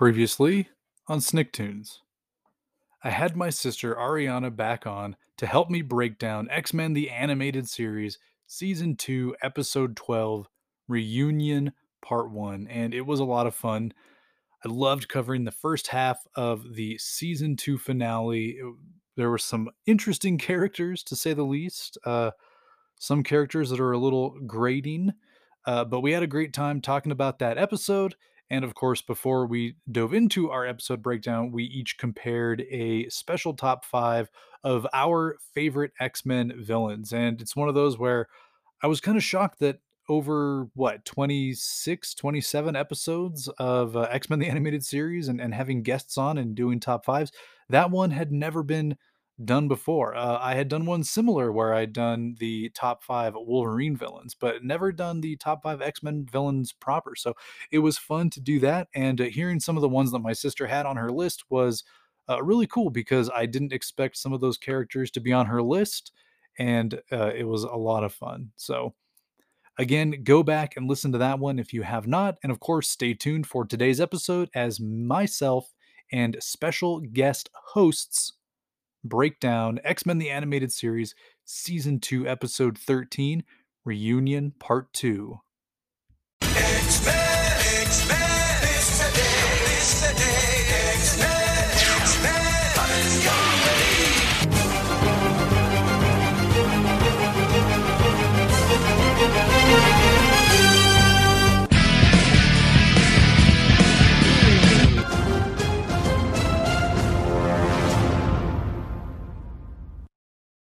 Previously on Snicktoons. I had my sister Ariana back on to help me break down X Men the Animated Series, Season 2, Episode 12, Reunion Part 1, and it was a lot of fun. I loved covering the first half of the Season 2 finale. There were some interesting characters, to say the least. Uh, some characters that are a little grating, uh, but we had a great time talking about that episode. And of course, before we dove into our episode breakdown, we each compared a special top five of our favorite X Men villains. And it's one of those where I was kind of shocked that over what 26 27 episodes of uh, x-men the animated series and, and having guests on and doing top fives that one had never been done before uh, i had done one similar where i'd done the top five wolverine villains but never done the top five x-men villains proper so it was fun to do that and uh, hearing some of the ones that my sister had on her list was uh, really cool because i didn't expect some of those characters to be on her list and uh, it was a lot of fun so Again, go back and listen to that one if you have not. And of course, stay tuned for today's episode as myself and special guest hosts break down X Men the Animated Series, Season 2, Episode 13, Reunion Part 2. X-Men, X-Men,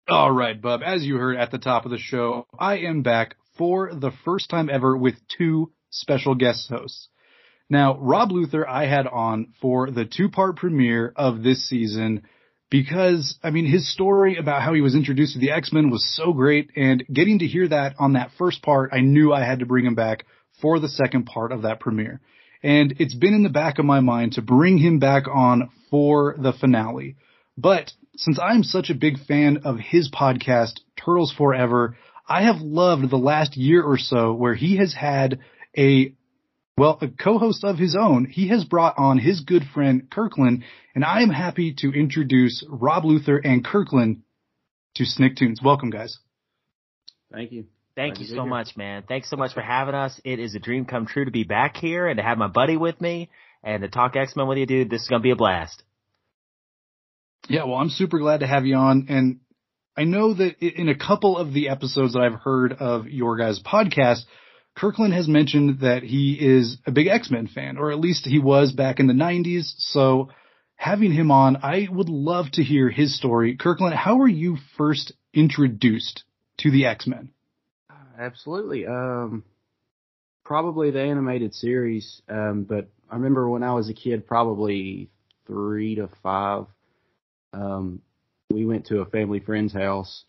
All right, Bub, as you heard at the top of the show, I am back for the first time ever with two special guest hosts. Now, Rob Luther, I had on for the two part premiere of this season because, I mean, his story about how he was introduced to the X-Men was so great and getting to hear that on that first part, I knew I had to bring him back for the second part of that premiere. And it's been in the back of my mind to bring him back on for the finale. But since I'm such a big fan of his podcast, Turtles Forever, I have loved the last year or so where he has had a well, a co-host of his own, he has brought on his good friend Kirkland, and I am happy to introduce Rob Luther and Kirkland to Snicktoons. Welcome, guys. Thank you. Thank Glad you so here. much, man. Thanks so much for having us. It is a dream come true to be back here and to have my buddy with me and to talk X Men with you, dude. This is gonna be a blast. Yeah, well, I'm super glad to have you on, and I know that in a couple of the episodes that I've heard of your guys' podcast, Kirkland has mentioned that he is a big X-Men fan, or at least he was back in the 90s. So having him on, I would love to hear his story. Kirkland, how were you first introduced to the X-Men? Absolutely. Um, probably the animated series. Um, but I remember when I was a kid, probably three to five. Um, we went to a family friend's house,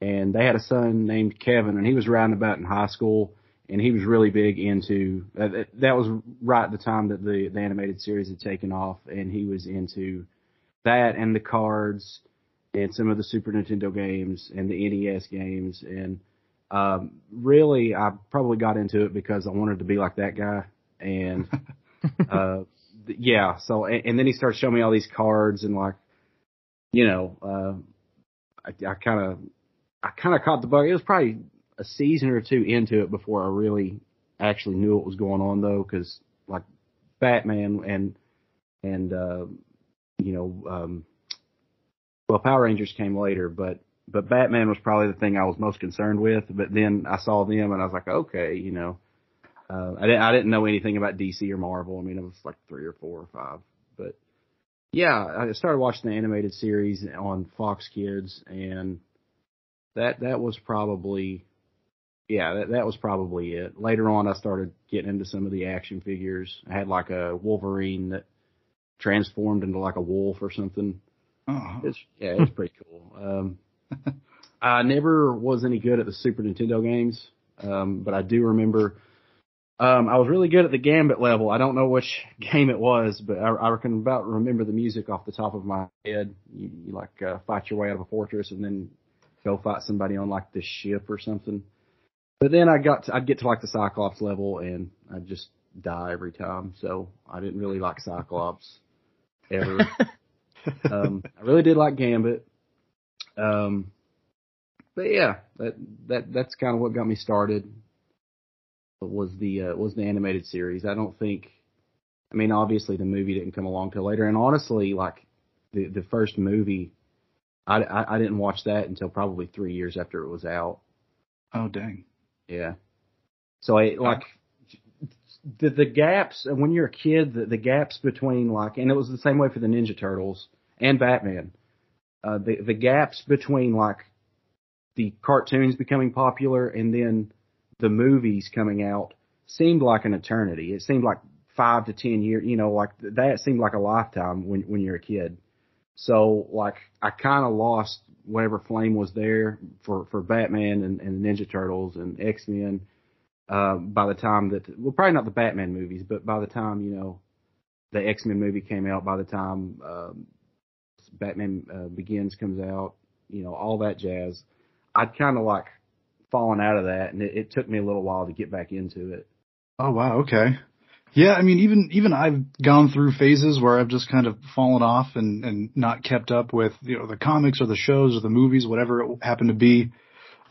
and they had a son named Kevin, and he was around about in high school, and he was really big into. Uh, that, that was right at the time that the the animated series had taken off, and he was into that and the cards and some of the Super Nintendo games and the NES games and um, really, I probably got into it because I wanted to be like that guy, and uh, yeah. So, and, and then he started showing me all these cards, and like, you know, uh, I kind of, I kind of caught the bug. It was probably a season or two into it before I really actually knew what was going on, though, because like Batman and and uh, you know, um, well, Power Rangers came later, but but Batman was probably the thing I was most concerned with. But then I saw them and I was like, okay, you know, uh, I didn't I didn't know anything about DC or Marvel. I mean, it was like three or four or five. Yeah, I started watching the animated series on Fox Kids, and that that was probably yeah that that was probably it. Later on, I started getting into some of the action figures. I had like a Wolverine that transformed into like a wolf or something. Oh, It's yeah, it's pretty cool. Um, I never was any good at the Super Nintendo games, um, but I do remember um, I was really good at the Gambit level. I don't know which game it was, but I, I can about remember the music off the top of my head. You, you like uh, fight your way out of a fortress and then go fight somebody on like this ship or something. But then I got to, I'd get to like the Cyclops level and I'd just die every time. So I didn't really like Cyclops ever. um, I really did like Gambit. Um, but yeah, that that that's kind of what got me started. Was the uh, was the animated series? I don't think. I mean, obviously the movie didn't come along till later, and honestly, like the the first movie, I, I, I didn't watch that until probably three years after it was out. Oh dang. Yeah. So I like the the gaps when you're a kid, the, the gaps between like, and it was the same way for the Ninja Turtles and Batman. Uh, the the gaps between like the cartoons becoming popular and then the movies coming out seemed like an eternity. It seemed like five to ten years. You know, like that seemed like a lifetime when when you're a kid. So like I kind of lost whatever flame was there for for Batman and, and Ninja Turtles and X Men. Uh, by the time that well, probably not the Batman movies, but by the time you know the X Men movie came out, by the time um, Batman uh, Begins comes out, you know all that jazz, I'd kind of like fallen out of that, and it, it took me a little while to get back into it. Oh wow, okay. Yeah, I mean even even I've gone through phases where I've just kind of fallen off and and not kept up with you know the comics or the shows or the movies, whatever it happened to be.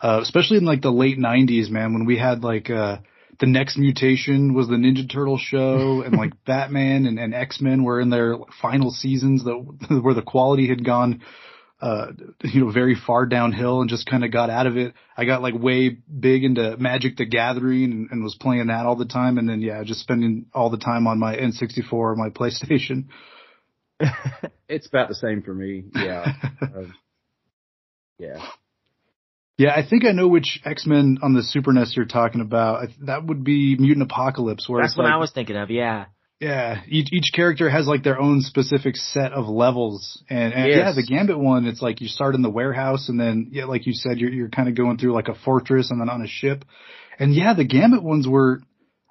Uh, especially in like the late '90s, man, when we had like uh, the next mutation was the Ninja Turtle show, and like Batman and, and X Men were in their final seasons, that where the quality had gone uh, you know, very far downhill and just kind of got out of it. I got like way big into Magic the Gathering and, and was playing that all the time. And then, yeah, just spending all the time on my N64 or my PlayStation. It's about the same for me. Yeah. um, yeah. Yeah, I think I know which X-Men on the Super NES you're talking about. I- That would be Mutant Apocalypse, where That's what like, I was thinking of. Yeah. Yeah, each each character has like their own specific set of levels, and, and Yes. yeah, the Gambit one, it's like you start in the warehouse, and then yeah, like you said, you're you're kind of going through like a fortress, and then on a ship, and yeah, the Gambit ones were,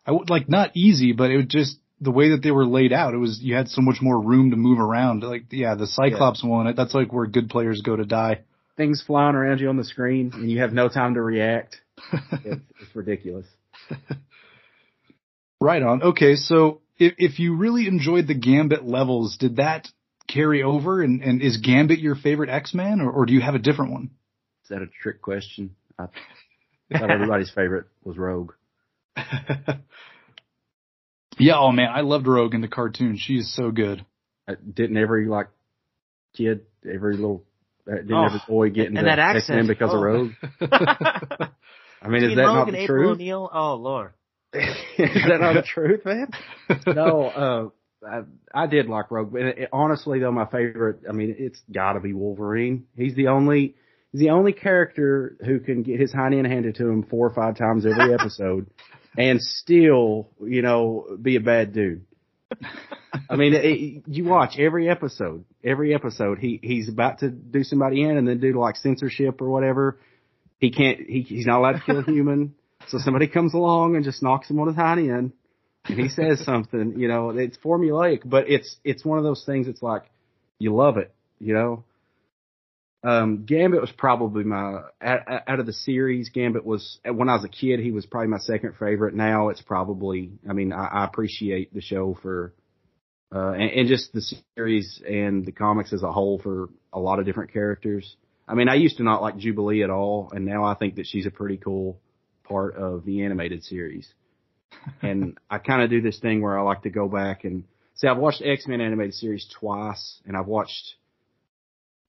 I would like not easy, but it was just the way that they were laid out. It was you had so much more room to move around. Like yeah, the Cyclops one, that's like where good players go to die. Things flying around you on the screen and you have no time to react. It's, it's ridiculous. Right on. Okay, so if if you really enjoyed the Gambit levels, did that carry over? And, and is Gambit your favorite X Man, or, or do you have a different one? Is that a trick question? I thought everybody's favorite was Rogue. yeah. Oh man, I loved Rogue in the cartoon. She is so good. Uh, Didn't every like kid, every little, uh, didn't Oh, every boy get into that X-Men accent. because Oh. of Rogue? I mean, is that Logan, not the April truth? O'Neil. Oh Lord. is that not the truth, man? no, uh, I, I did like Rogue, but it, it- honestly though, my favorite, I mean, it's gotta be Wolverine. He's the only, he's the only character who can get his hind end handed to him four or five times every episode and still, you know, be a bad dude. I mean, it, you watch every episode, every episode, he, he's about to do somebody in and then do like censorship or whatever. He can't, he, he's not allowed to kill a human. So somebody comes along and just knocks him on his hind end and he says something, you know, it's formulaic, but it's, it's one of those things. It's like, you love it, you know? Um, Gambit was probably my, out, out of the series, Gambit was, when I was a kid, he was probably my second favorite. Now it's probably, I mean, I, I appreciate the show for, uh, and, and just the series and the comics as a whole for a lot of different characters. I mean, I used to not like Jubilee at all, and now I think that she's a pretty cool part of the animated series. and I kind of do this thing where I like to go back and see. I've watched X Men animated series twice, and I've watched.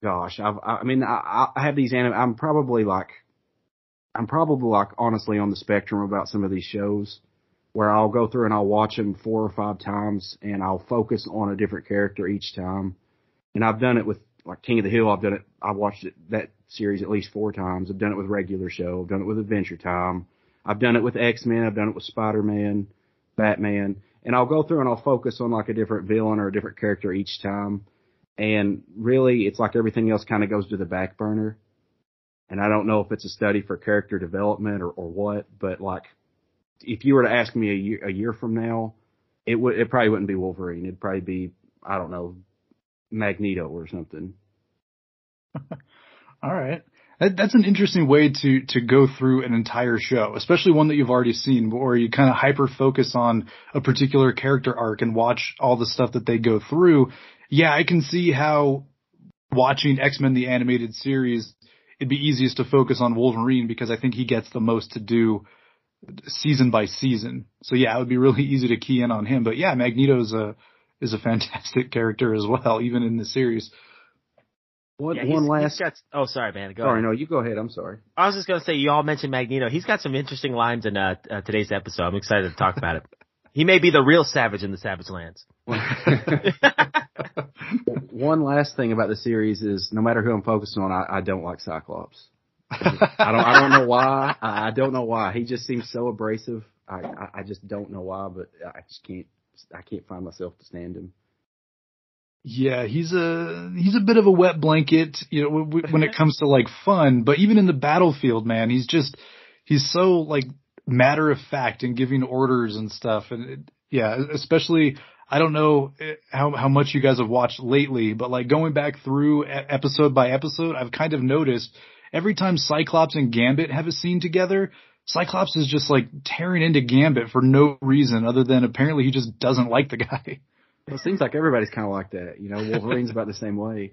Gosh, I've. I mean, I, I have these. Anim- I'm probably like. I'm probably like honestly on the spectrum about some of these shows, where I'll go through and I'll watch them four or five times, and I'll focus on a different character each time. And I've done it with like King of the Hill. I've done it. I've watched it, that series at least four times. I've done it with regular show. I've done it with Adventure Time. I've done it with X Men. I've done it with Spider Man, Batman, and I'll go through and I'll focus on like a different villain or a different character each time. And really, it's like everything else kind of goes to the back burner. And I don't know if it's a study for character development or, or what, but like, if you were to ask me a year, a year from now, it would, it probably wouldn't be Wolverine. It'd probably be, I don't know, Magneto or something. All right. That, that's an interesting way to to go through an entire show, especially one that you've already seen, where you kind of hyper focus on a particular character arc and watch all the stuff that they go through. Yeah, I can see how watching X Men the animated series, it'd be easiest to focus on Wolverine because I think he gets the most to do season by season. So yeah, it would be really easy to key in on him. But yeah, Magneto is a is a fantastic character as well, even in the series. One, Yeah, one last. got- oh, sorry, man. Go Sorry, ahead. no, you go ahead. I'm sorry. I was just gonna say, you all mentioned Magneto. He's got some interesting lines in uh, uh, today's episode. I'm excited to talk about it. He may be the real Savage in the Savage Lands. One last thing about the series is no matter who I'm focusing on, I, I don't like Cyclops. I don't. I don't know why. I I don't know why. He just seems so abrasive. I, I, I just don't know why, but I just can't. I can't find myself to stand him. Yeah, he's a he's a bit of a wet blanket, you know, w- w- when it comes to like fun. But even in the battlefield, man, he's just he's so like matter of fact and giving orders and stuff. And it, yeah, especially I don't know eh, how how much you guys have watched lately, but like going back through episode by episode, I've kind of noticed every time Cyclops and Gambit have a scene together. Cyclops is just like tearing into Gambit for no reason other than apparently he just doesn't like the guy. Well, it seems like everybody's kind of like that. You know, Wolverine's about the same way.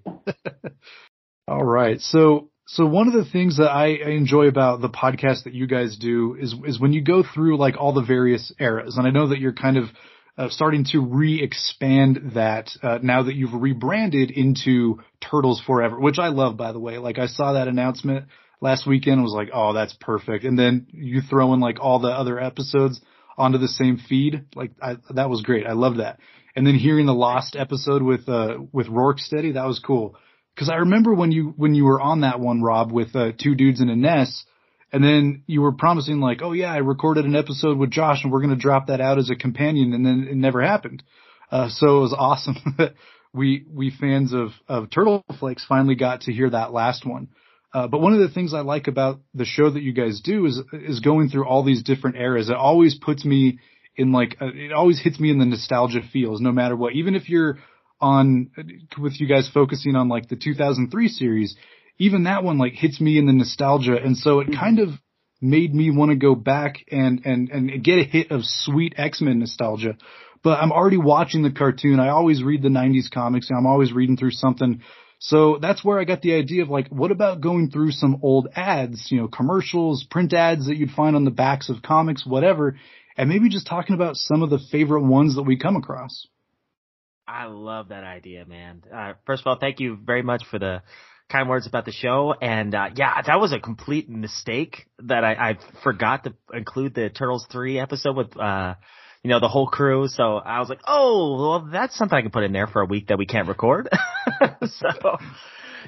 All right. So, so one of the things that I I enjoy about the podcast that you guys do is, is when you go through like all the various eras. And I know that you're kind of uh, starting to re-expand that, uh, now that you've rebranded into Turtles Forever, which I love, by the way. Like I saw that announcement last weekend and was like, oh, that's perfect. And then you throw in like all the other episodes onto the same feed. Like I, that was great. I love that. And then hearing the lost episode with, uh, with Rourke-Steady, that was cool. Cause I remember when you, when you were on that one, Rob, with, uh, two dudes in a nest, and then you were promising like, oh yeah, I recorded an episode with Josh and we're to drop that out as a companion. And then it never happened. Uh, so it was awesome that we, we fans of, of Turtle Flakes finally got to hear that last one. Uh, but one of the things I like about the show that you guys do is, is going through all these different eras. It always puts me in like, uh, it always hits me in the nostalgia feels no matter what. Even if you're on, with you guys focusing on like the 2003 series, even that one like hits me in the nostalgia. And so it kind of made me want to go back and, and, and get a hit of sweet X-Men nostalgia. But I'm already watching the cartoon. I always read the 90s comics and I'm always reading through something. So that's where I got the idea of like, what about going through some old ads, you know, commercials, print ads that you'd find on the backs of comics, whatever, and maybe just talking about some of the favorite ones that we come across. I love that idea, man. Uh, first of all, thank you very much for the kind words about the show. And uh, yeah, that was a complete mistake that I, I forgot to include the Turtles three episode with uh, you know the whole crew. So I was like, oh, well, that's something I can put in there for a week that we can't record. so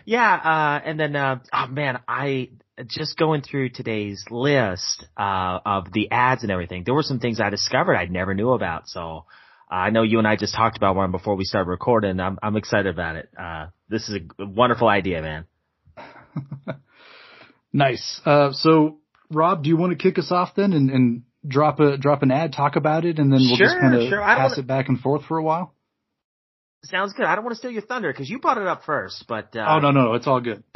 yeah, uh, and then uh, oh man, I just going through today's list uh, of the ads and everything. There were some things I discovered I never knew about. So. I know you and I just talked about one before we started recording. I'm I'm excited about it. Uh, this is a wonderful idea, man. Nice. Uh, so Rob, do you want to kick us off then and, and drop a drop an ad, talk about it, and then we'll just kind of sure. Pass wanna- it back and forth for a while? Sounds good. I don't want to steal your thunder because you brought it up first, but uh, oh no, no, it's all good.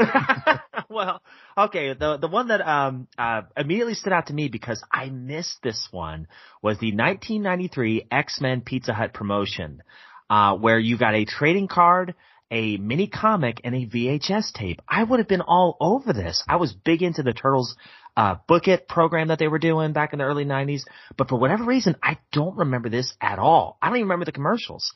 well, okay. The the one that um uh immediately stood out to me because I missed this one was the 1993 X Men Pizza Hut promotion, uh, where you got a trading card, a mini comic, and a VHS tape. I would have been all over this. I was big into the Turtles. Uh, book it program that they were doing back in the early 90s, but for whatever reason, I don't remember this at all. I don't even remember the commercials.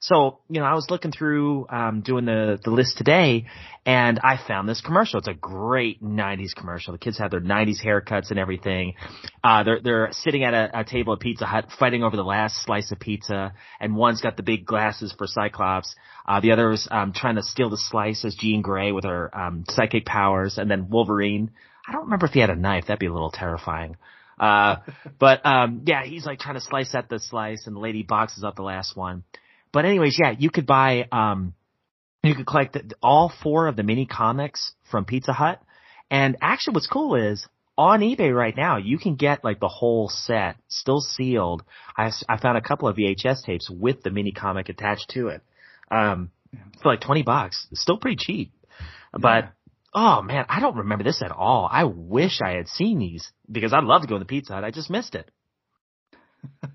So, you know, I was looking through, um, doing the, the list today and I found this commercial. It's a great 90s commercial. The kids have their 90s haircuts and everything. Uh, they're, they're sitting at a, a table at Pizza Hut fighting over the last slice of pizza and one's got the big glasses for Cyclops. Uh, the other is, um, trying to steal the slice as Jean Grey with her, um, psychic powers and then Wolverine. I don't remember if he had a knife. That'd be a little terrifying. Uh, but, um, yeah, he's like trying to slice at the slice and the lady boxes up the last one. But anyways, yeah, you could buy, um, you could collect the, all four of the mini comics from Pizza Hut. And actually what's cool is on eBay right now, you can get like the whole set still sealed. I, s- I found a couple of VHS tapes with the mini comic attached to it. Um, for like 20 bucks. It's still pretty cheap. But, Oh man, I don't remember this at all. I wish I had seen these because I'd love to go to the Pizza Hut. I just missed it.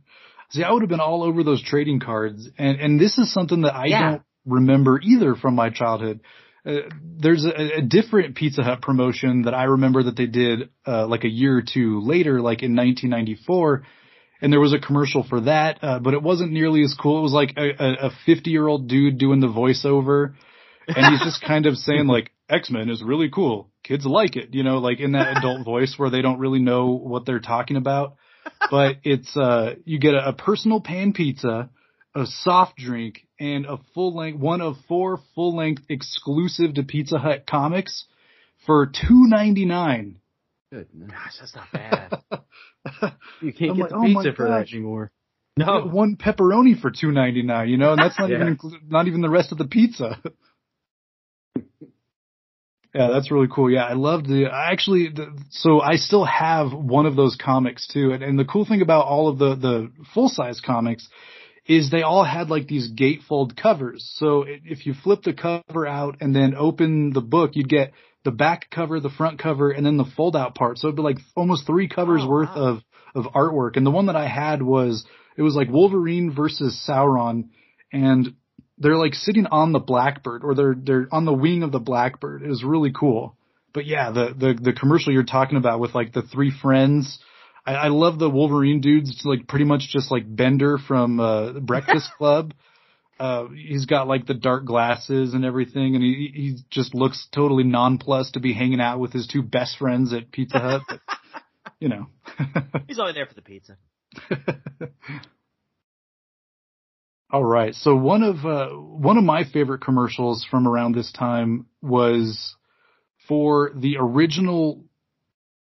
See, I would have been all over those trading cards, and and this is something that I Yeah. don't remember either from my childhood. Uh, there's a, a different Pizza Hut promotion that I remember that they did uh, like a year or two later, like in 1994, and there was a commercial for that, uh, but it wasn't nearly as cool. It was like a, a 50 year old dude doing the voiceover, and he's just kind of saying like X Men is really cool, kids like it, you know, like in that adult voice where they don't really know what they're talking about but it's uh you get a, a personal pan pizza, a soft drink, and a full length one of four full length exclusive to Pizza Hut comics for two ninety nine. Goodness. Gosh, that's not bad. You can't I'm get like, the oh my pizza for that gosh. anymore. No. one pepperoni for two ninety nine. You know, and that's not Yeah. even inclu- not even the rest of the pizza. Yeah, that's really cool. Yeah, I loved the. I actually, the, so I still have one of those comics too. And, and the cool thing about all of the the full size comics is they all had like these gatefold covers. So if you flip the cover out and then open the book, you'd get the back cover, the front cover, and then the fold out part. So it'd be like almost three covers Oh, worth wow. of of artwork. And the one that I had was it was like Wolverine versus Sauron, and they're like sitting on the Blackbird or they're they're on the wing of the Blackbird. It was really cool. But yeah, the the the commercial you're talking about with like the three friends. I, I love the Wolverine dudes. It's like pretty much just like Bender from uh, Breakfast Club. Uh, he's got like the dark glasses and everything, and he he just looks totally nonplussed to be hanging out with his two best friends at Pizza Hut. But, you know. He's only there for the pizza. All right. So one of uh, one of my favorite commercials from around this time was for the original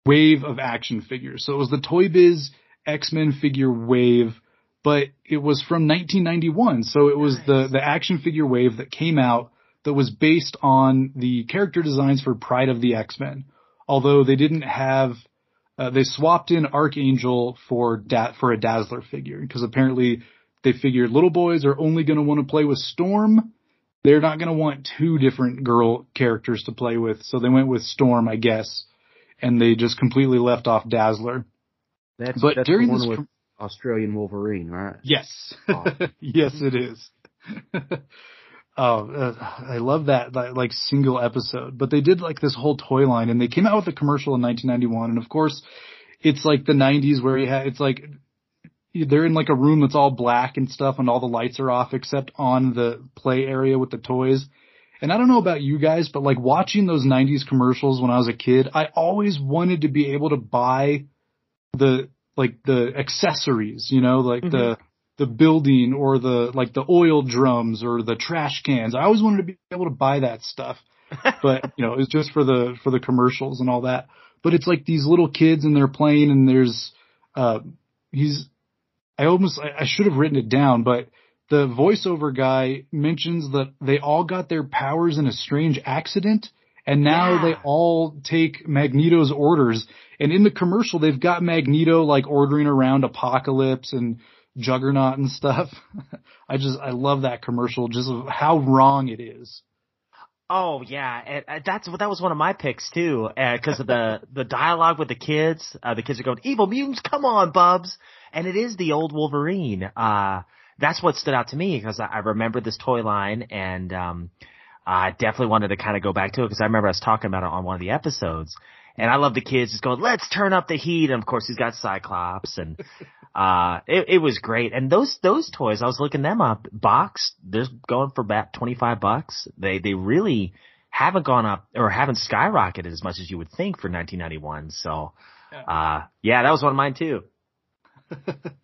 wave of action figures. So it was the Toy Biz X-Men figure wave, but it was from 1991. So it was the the action figure wave that came out that was based on the character designs for Pride of the X-Men. Although they didn't have uh, they swapped in Archangel for da- for a Dazzler figure because apparently they figured little boys are only going to want to play with Storm. They're not going to want two different girl characters to play with, so they went with Storm, I guess, and they just completely left off Dazzler. That's, But that's during this com- Australian Wolverine, right? Yes, Oh. yes, it is. oh, uh, I love that, that like single episode. But they did like this whole toy line, and they came out with a commercial in 1991, and of course, it's like the 90s where you have it's like they're in like a room that's all black and stuff, and all the lights are off except on the play area with the toys. And I don't know about you guys, but like watching those 90s commercials when I was a kid, I always wanted to be able to buy the like the accessories, you know, like the the building or the like the oil drums or the trash cans. I always wanted to be able to buy that stuff. But, you know, it's just for the for the commercials and all that. But it's like these little kids and they're playing and there's uh he's I almost I, I should have written it down, but the voiceover guy mentions that they all got their powers in a strange accident and now Yeah. they all take Magneto's orders. And in the commercial, they've got Magneto like ordering around Apocalypse and Juggernaut and stuff. I just, I love that commercial, just how wrong it is. Oh yeah, and, uh, that's that was one of my picks too, because of the the dialogue with the kids. Uh, the kids are going, "Evil mutants, come on, Bubs!" And it is the old Wolverine. Uh, that's what stood out to me because I, I remember this toy line, and um, I definitely wanted to kind of go back to it because I remember us talking about it on one of the episodes. And I love the kids just going, "Let's turn up the heat!" And of course, he's got Cyclops, and uh, it, it was great. And those those toys, I was looking them up. Box, they're going for about twenty five bucks. They they really haven't gone up or haven't skyrocketed as much as you would think for 1991. So, uh, yeah, that was one of mine too.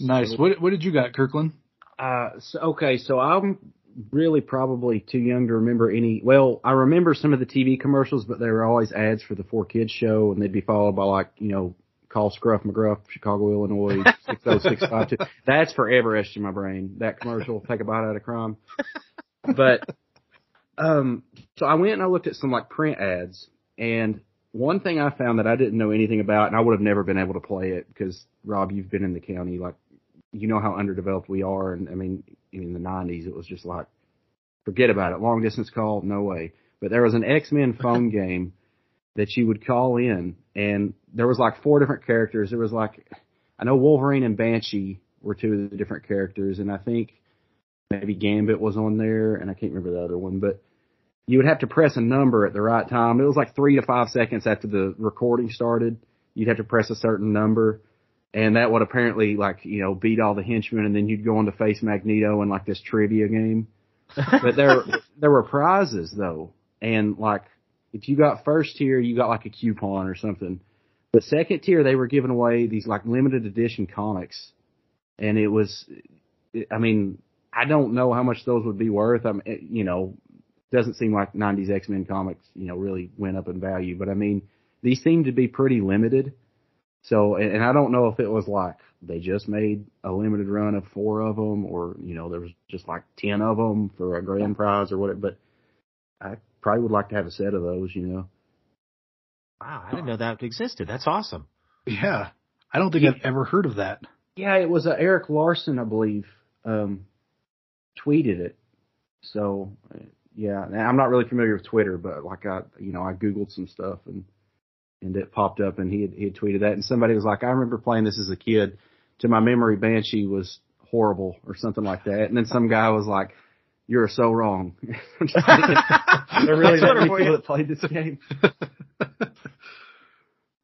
Nice. What, what did you got, Kirkland? Uh, so, okay, so I'm really probably too young to remember any. Well, I remember some of the TV commercials, but they were always ads for the Four Kids show, and they'd be followed by like, you know, call Scruff McGruff, Chicago, Illinois, six oh six five two. That's forever etched in my brain. That commercial, take a bite out of crime. But, um, so I went and I looked at some like print ads, and one thing I found that I didn't know anything about, and I would have never been able to play it because Rob, you've been in the county, like you know how underdeveloped we are, and I mean, in the '90s, it was just like, forget about it. Long distance call, no way. but there was an X Men phone game that you would call in, and there was like four different characters. There was like, I know Wolverine and Banshee were two of the different characters, and I think maybe Gambit was on there, and I can't remember the other one, but you would have to press a number at the right time. It was like three to five seconds after the recording started. You'd have to press a certain number, and that would apparently like you know beat all the henchmen, and then you'd go on to face Magneto in like this trivia game. But there there were prizes though, and like if you got first tier, you got like a coupon or something. But second tier, they were giving away these like limited edition comics, and it was, I mean, I don't know how much those would be worth. I'm, eh, you know, doesn't seem like 90s X-Men comics, you know, really went up in value, but I mean, these seem to be pretty limited. So, and, and I don't know if it was like they just made a limited run of four of them or, you know, there was just like 10 of them for a grand prize or whatever, but I probably would like to have a set of those, you know. Wow, I didn't know that existed. That's awesome. Yeah. I don't think I've ever heard of that. Yeah, it was uh, Erik Larsen, I believe, um, tweeted it. So, uh, yeah, and I'm not really familiar with Twitter, but like I, you know, I googled some stuff and and it popped up, and he had, he had tweeted that, and somebody was like, I remember playing this as a kid. To my memory, Banshee was horrible or something like that, and then some guy was like, "You're so wrong." I'm just thinking, there really that people that played this game.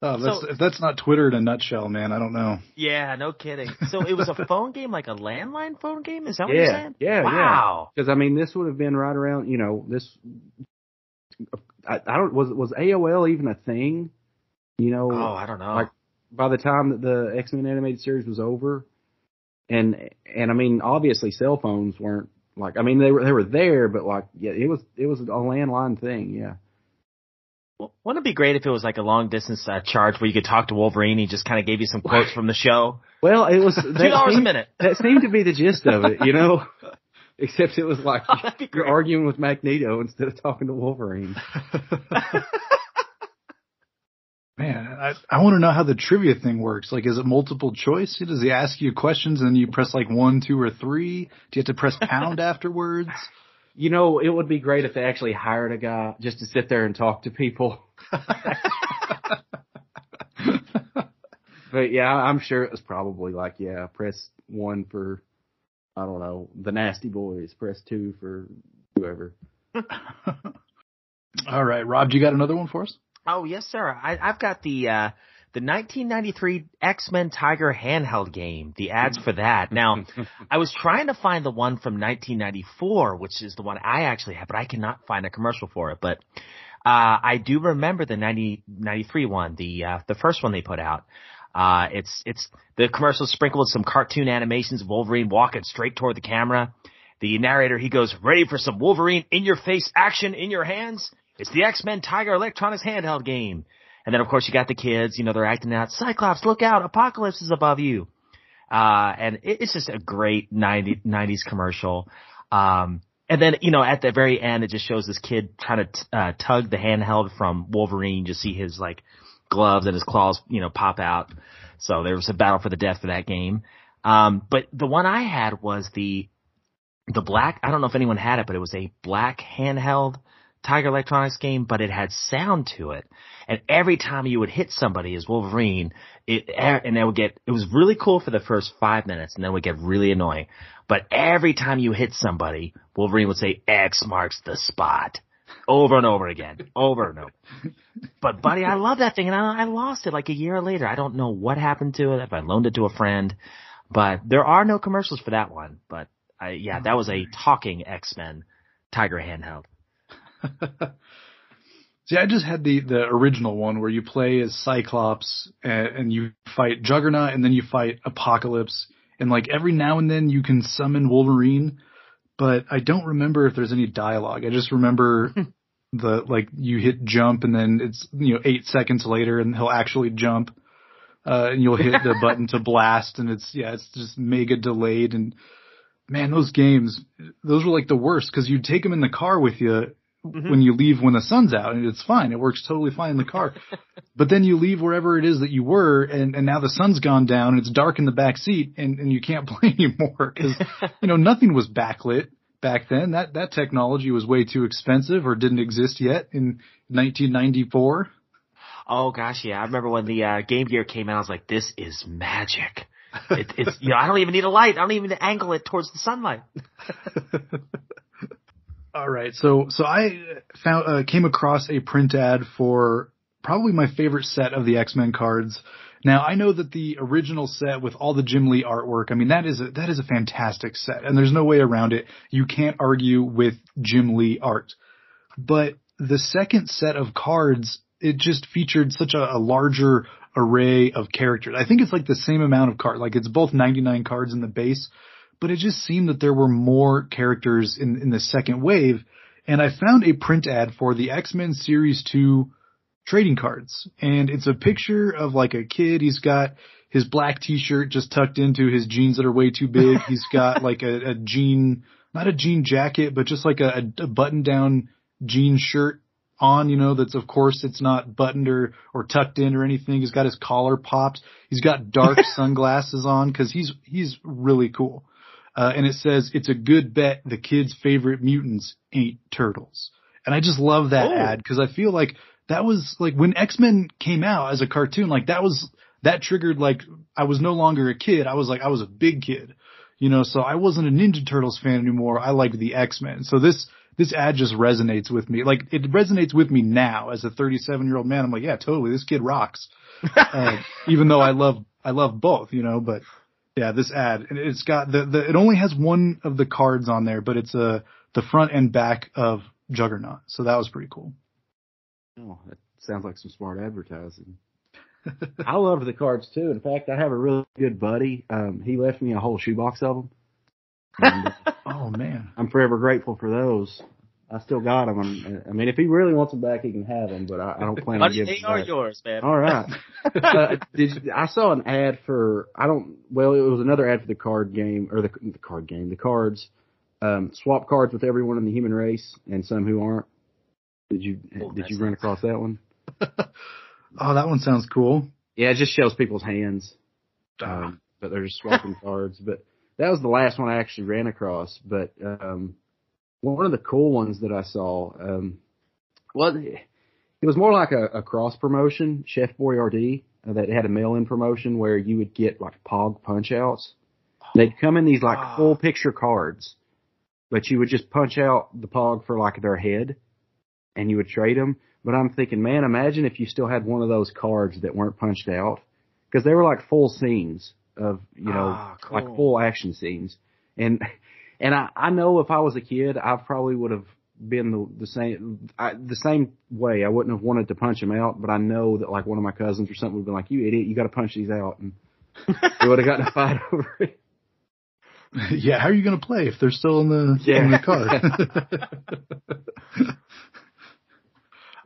Oh, that's, So- if that's not Twitter in a nutshell, man, I don't know. Yeah, no kidding. So it was a phone game, like a landline phone game. Is that what you're saying? yeah, yeah. Wow. Because I mean, this would have been right around, you know, this. I, I don't was was AOL even a thing? You know, Oh, I don't know. like by the time that the X Men animated series was over, and and I mean, obviously cell phones weren't like I mean they were they were there, but like yeah, it was it was a landline thing, yeah. Well, Wouldn't it be great if it was like a long distance uh, charge where you could talk to Wolverine? He just kind of gave you some quotes from the show. Well, it was Two dollars a minute. That seemed to be the gist of it, you know. Except it was like Oh, you're arguing with Magneto instead of talking to Wolverine. Man, I, I want to know how the trivia thing works. Like, is it multiple choice? Does he ask you questions and then you press like one, two, or three? Do you have to press pound afterwards? You know, it would be great if they actually hired a guy just to sit there and talk to people. But yeah, I'm sure it was probably like, yeah, press one for, I don't know, the Nasty Boys. Press two for whoever. All right, Rob, do you got another one for us? Oh yes, sir. I, I've got the uh, the 1993 X Men Tiger handheld game. The ads for that. Now, I was trying to find the one from 1994, which is the one I actually have, but I cannot find a commercial for it. But uh, I do remember the 90, 93 one, the uh, the first one they put out. Uh, it's it's the commercial sprinkled with some cartoon animations of Wolverine walking straight toward the camera. The narrator he goes, "Ready for some Wolverine in your face action in your hands? It's the X Men Tiger Electronics handheld game." And then of course you got the kids, you know, they're acting out, Cyclops, look out, Apocalypse is above you. Uh, and it, it's just a great 90, 90s commercial. Um, and then, you know, at the very end, it just shows this kid trying to t- uh, tug the handheld from Wolverine. You see his like gloves and his claws, you know, pop out. So there was a battle for the death for that game. Um, but the one I had was the, the black, I don't know if anyone had it, but it was a black handheld Tiger Electronics game, but it had sound to it. And every time you would hit somebody as Wolverine, it, and it would get, it was really cool for the first five minutes and then it would get really annoying. But every time you hit somebody, Wolverine would say X marks the spot. Over and over again. Over and over. But buddy, I love that thing and I, I lost it like a year later. I don't know what happened to it, if I loaned it to a friend, but there are no commercials for that one. But I, yeah, that was a talking X-Men Tiger handheld. See, I just had the the original one where you play as Cyclops and, and you fight Juggernaut and then you fight Apocalypse and like every now and then you can summon Wolverine, but I don't remember if there's any dialogue. I just remember the like you hit jump and then it's you know eight seconds later and he'll actually jump, uh, and you'll hit the button to blast and it's yeah it's just mega delayed and man those games those were like the worst because you take them in the car with you when you leave when the sun's out and it's fine. It works totally fine in the car. but then you leave wherever it is that you were and, and now the sun's gone down and it's dark in the back seat and, and you can't play anymore because, you know, nothing was backlit. back then. That that technology was way too expensive or didn't exist yet in 1994. Oh gosh, yeah. I remember when the uh, Game Gear came out. I was like, "This is magic." It, it's you know, I don't even need a light. I don't even need to angle it towards the sunlight. All right, so so I found uh, came across a print ad for probably my favorite set of the X Men cards. Now I know that the original set with all the Jim Lee artwork, I mean that is a that is a fantastic set, and there's no way around it. You can't argue with Jim Lee art, but the second set of cards it just featured such a, a larger array of characters. I think it's like the same amount of cards, like it's both 99 cards in the base, but it just seemed that there were more characters in, in the second wave. And I found a print ad for the X-Men Series 2 trading cards. And it's a picture of like a kid. He's got his black t-shirt just tucked into his jeans that are way too big. He's got like a, a jean, not a jean jacket, but just like a, a button down jean shirt on, you know, that's of course it's not buttoned or, or tucked in or anything. He's got his collar popped. He's got dark sunglasses on cause he's, he's really cool. Uh, and it says it's a good bet the kids' favorite mutants ain't turtles. And I just love that Oh. ad because I feel like that was like when X-Men came out as a cartoon, like that was, that triggered like I was no longer a kid. I was like, I was a big kid, you know, so I wasn't a Ninja Turtles fan anymore. I liked the X-Men. So this, this ad just resonates with me. Like it resonates with me now as a 37 year old man. I'm like, yeah, totally. This kid rocks. uh, even though I love, I love both, you know, but yeah, this ad, and it's got the, the, it only has one of the cards on there, but it's uh the front and back of Juggernaut. So that was pretty cool. Oh, that sounds like some smart advertising. I love the cards too. In fact, I have a really good buddy. Um, he left me a whole shoebox of them. And, uh, Oh man. I'm forever grateful for those. I still got them. I'm, I mean, if he really wants them back, he can have them. But I, I don't plan on Buddy, giving they them are back. yours, man. All right. uh, did you, I saw an ad for I don't well it was another ad for the card game or the, the card game the cards um, swap cards with everyone in the human race and some who aren't. Did you Oh, did you run sounds- across that one? Oh, that one sounds cool. Yeah, it just shows people's hands, um, but they're just swapping cards. But that was the last one I actually ran across. But um, one of the cool ones that I saw, um, well, it was more like a, a cross promotion, Chef Boyardee, uh, that had a mail-in promotion where you would get like Pog punch outs. They'd come in these like Ah. full picture cards, but you would just punch out the Pog for like their head, and you would trade them. But I'm thinking, man, imagine if you still had one of those cards that weren't punched out, because they were like full scenes of you know Ah, cool. like full action scenes, and and I I know if I was a kid, I probably would have been the the same I, the same way. I wouldn't have wanted to punch them out, but I know that like one of my cousins or something would have been like, "You idiot, you got to punch these out," and we would have gotten a fight over it. yeah, how are you going to play if they're still in the yeah. in the card?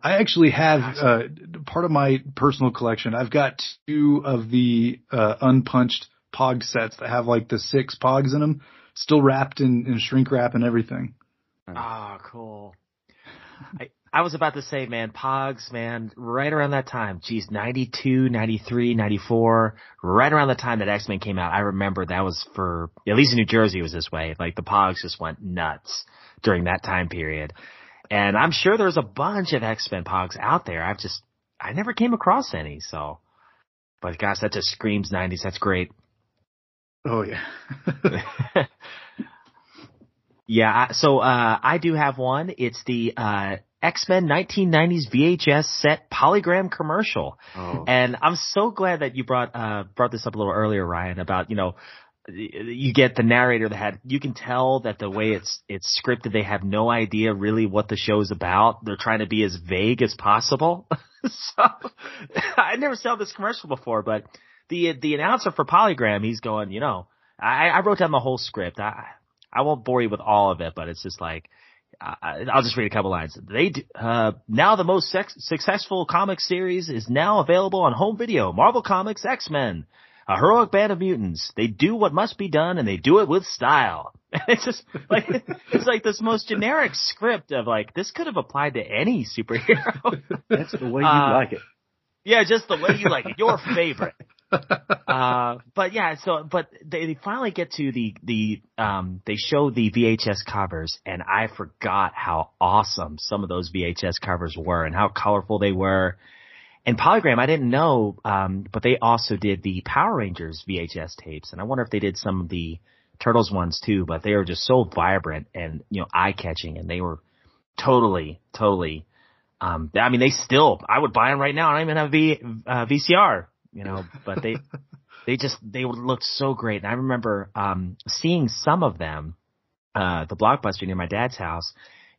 I actually have uh, part of my personal collection. I've got two of the uh, unpunched Pog sets that have like the six Pogs in them, still wrapped in, in shrink wrap and everything. Ah, cool. I, I was about to say, man, Pogs, man, right around that time, geez, 92, 93, 94, right around the time that X-Men came out, I remember that was for, at least in New Jersey it was this way, like the Pogs just went nuts during that time period. And I'm sure there's a bunch of X-Men Pogs out there. I've just, I never came across any, so. But gosh, that just screams 90s. That's great. Oh yeah. Yeah, so uh I do have one. It's the uh X-Men 1990s VHS set polygram commercial. Oh, And I'm so glad that you brought uh brought this up a little earlier Ryan about, you know, you get the narrator that had you can tell that the way it's it's scripted they have no idea really what the show's about. They're trying to be as vague as possible. so I never saw this commercial before, but the the announcer for Polygram, he's going, you know, I, I wrote down the whole script. I I won't bore you with all of it, but it's just like I, I'll just read a couple lines. They do, uh now the most sex, successful comic series is now available on home video. Marvel Comics X Men, a heroic band of mutants. They do what must be done, and they do it with style. it's just like it's like this most generic script of like this could have applied to any superhero. that's the way you uh, like it. yeah, just the way you like it. Your favorite. uh, but yeah, so but they, they finally get to the the um they show the VHS covers, and I forgot how awesome some of those VHS covers were and how colorful they were. And Polygram, I didn't know, um, but they also did the Power Rangers VHS tapes, and I wonder if they did some of the Turtles ones too. But they were just so vibrant and you know eye catching, and they were totally, totally. Um, I mean, they still, I would buy them right now. I don't even have v, uh, VCR, you know, but they, they just, they looked so great. And I remember, um, seeing some of them, uh, the blockbuster near my dad's house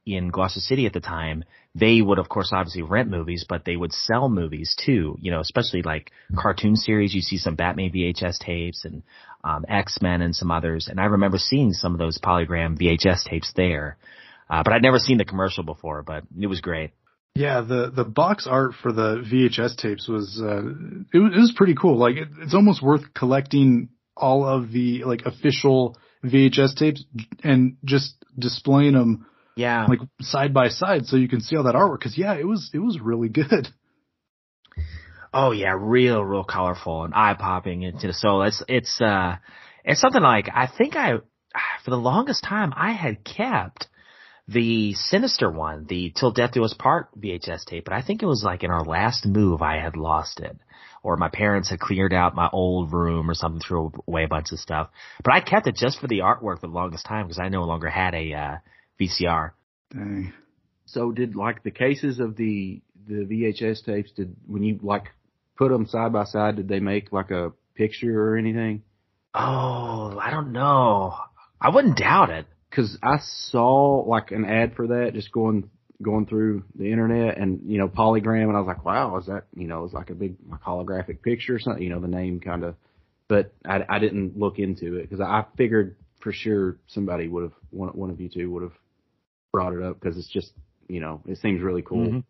in Gloucester City at the time. They would, of course, obviously rent movies, but they would sell movies too, you know, especially like cartoon series. You see some Batman VHS tapes and, um, X-Men and some others. And I remember seeing some of those polygram VHS tapes there. Uh, but I'd never seen the commercial before, but it was great. Yeah, the the box art for the VHS tapes was uh, it, was, it was pretty cool. Like it, it's almost worth collecting all of the like official VHS tapes and just displaying them Yeah. like side by side so you can see all that artwork. Because yeah, it was it was really good. Oh yeah, real, real colorful and eye popping into the soul. It's, it's, uh, it's something like, I think I, for the longest time, I had kept the sinister one, the Till Death Do Us Part VHS tape, but I think it was like in our last move I had lost it. Or my parents had cleared out my old room or something, threw away a bunch of stuff. But I kept it just for the artwork for the longest time because I no longer had a, uh, VCR. Dang. So did like the cases of the the VHS tapes? Did when you like put them side by side, did they make like a picture or anything? Oh, I don't know. I wouldn't doubt it. Because I saw like an ad for that just going going through the internet and you know polygram and I was like, wow, is that you know it's like a big like, holographic picture or something? You know the name kind of, but I I didn't look into it because I figured for sure somebody would have one one of you two would have brought it up because it's just you know it seems really cool. Mhm.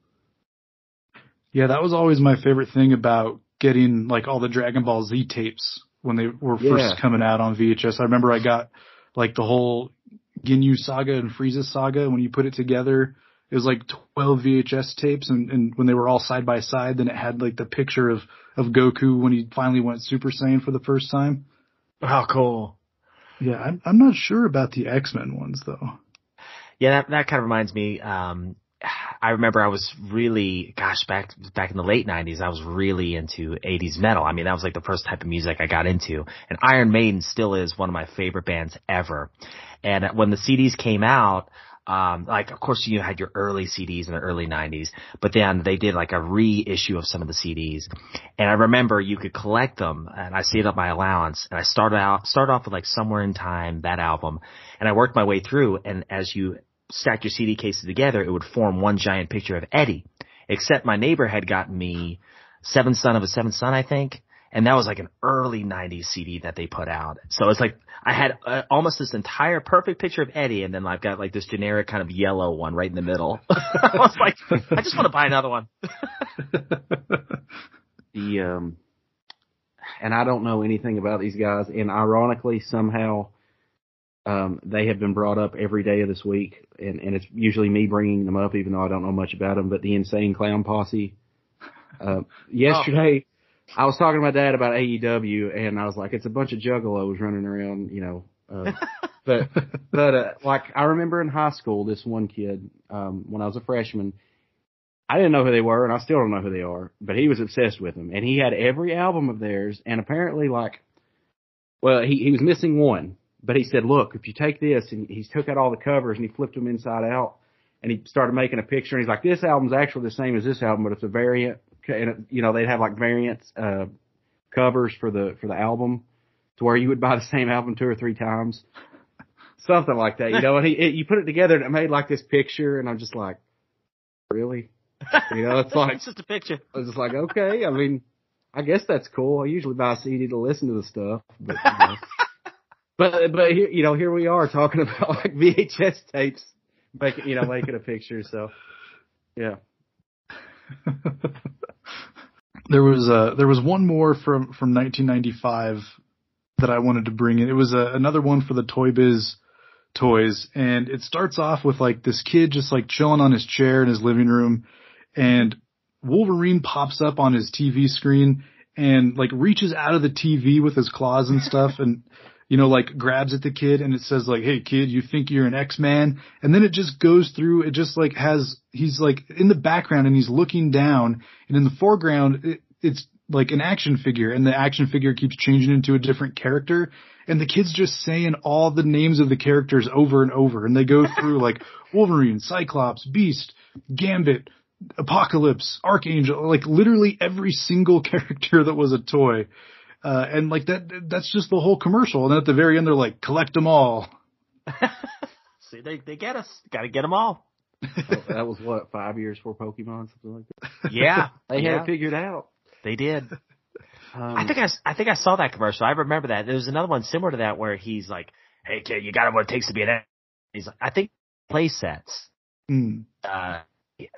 Yeah, that was always my favorite thing about getting like all the Dragon Ball Z tapes when they were Yeah. first coming out on VHS. I remember I got like the whole Ginyu saga and Frieza saga when you put it together. It was like 12 VHS tapes and, and when they were all side by side, then it had like the picture of, of Goku when he finally went Super Saiyan for the first time. Oh, cool. Yeah, I'm, I'm not sure about the X-Men ones though. Yeah, that, that kind of reminds me. Um, I remember I was really, gosh, back back in the late '90s, I was really into '80s metal. I mean, that was like the first type of music I got into, and Iron Maiden still is one of my favorite bands ever. And when the CDs came out, um, like of course you had your early CDs in the early '90s, but then they did like a reissue of some of the CDs, and I remember you could collect them, and I saved up my allowance, and I started out started off with like somewhere in time that album, and I worked my way through, and as you stacked your CD cases together, it would form one giant picture of Eddie. Except my neighbor had gotten me Seventh Son of a Seventh Son, I think. And that was like an early 90s CD that they put out. So it's like, I had uh, almost this entire perfect picture of Eddie and then I've got like this generic kind of yellow one right in the middle. I was like, I just want to buy another one. the um and I don't know anything about these guys and ironically somehow um they have been brought up every day of this week and and it's usually me bringing them up even though I don't know much about them but the insane clown posse uh, yesterday I was talking to my dad about AEW and I was like it's a bunch of juggalos running around you know uh, but but uh, like I remember in high school this one kid um when I was a freshman I didn't know who they were, and I still don't know who they are, but he was obsessed with them, and he had every album of theirs, and apparently, like, well, he he was missing one, but he said, look, if you take this, and he took out all the covers and he flipped them inside out, and he started making a picture, and he's like, this album's actually the same as this album, but it's a variant, and you know they'd have like variants uh covers for the for the album, to where you would buy the same album two or three times, something like that, you know, and he it, you put it together, and it made like this picture, and I'm just like, really. You know, it's like it's just a picture. I was just like, okay, I mean, I guess that's cool. I usually buy a CD to listen to the stuff, but you know. but but here, you know, here we are talking about like VHS tapes, making you know making a picture. So yeah, there was uh there was one more from from 1995 that I wanted to bring in. It was uh, another one for the Toy Biz toys, and it starts off with like this kid just like chilling on his chair in his living room, and Wolverine pops up on his TV screen, and like reaches out of the TV with his claws and stuff and you know like grabs at the kid and it says like hey kid you think you're an X-Man and then it just goes through it just like has he's like in the background and he's looking down and in the foreground it, it's like an action figure and the action figure keeps changing into a different character and the kid's just saying all the names of the characters over and over and they go through like Wolverine, Cyclops, Beast, Gambit, Apocalypse, Archangel, like literally every single character that was a toy. Uh, and like that, that's just the whole commercial. And then at the very end, they're like, collect them all. See, they they get us. Got to get them all. Oh, that was what five years for Pokemon, something like that. Yeah, They had it figured out. they did. Um, I think I, s- I think I saw that commercial. I remember that. There was another one similar to that where he's like, "Hey kid, you got what it takes to be an." He's like, I think play sets. Hmm. Uh,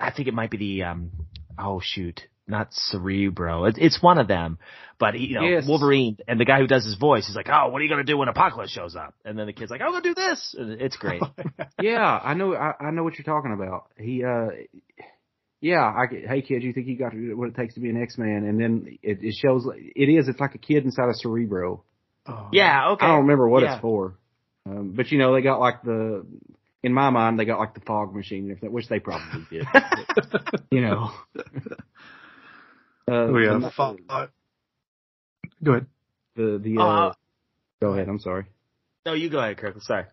I think it might be the um. Oh shoot, not Cerebro. It, it's one of them. But he, you know, Yes. Wolverine and the guy who does his voice, he's like, "Oh, what are you gonna do when Apocalypse shows up?" And then the kid's like, "I'm gonna do this." And it's great. yeah, I know. I, I know what you're talking about. He, uh, yeah. I, hey kid, you think you got what it takes to be an X-Man? And then it, it shows. It is. It's like a kid inside a Cerebro. Oh. yeah. Okay. I don't remember what Yeah. it's for. Um, but you know, they got like the. In my mind, they got like the fog machine, and everything, which they probably did. But, you know. Uh, Oh yeah. the, Fo- uh, Go ahead. the the uh, Uh, go ahead. I'm sorry. no, you go ahead, Kirk. Sorry.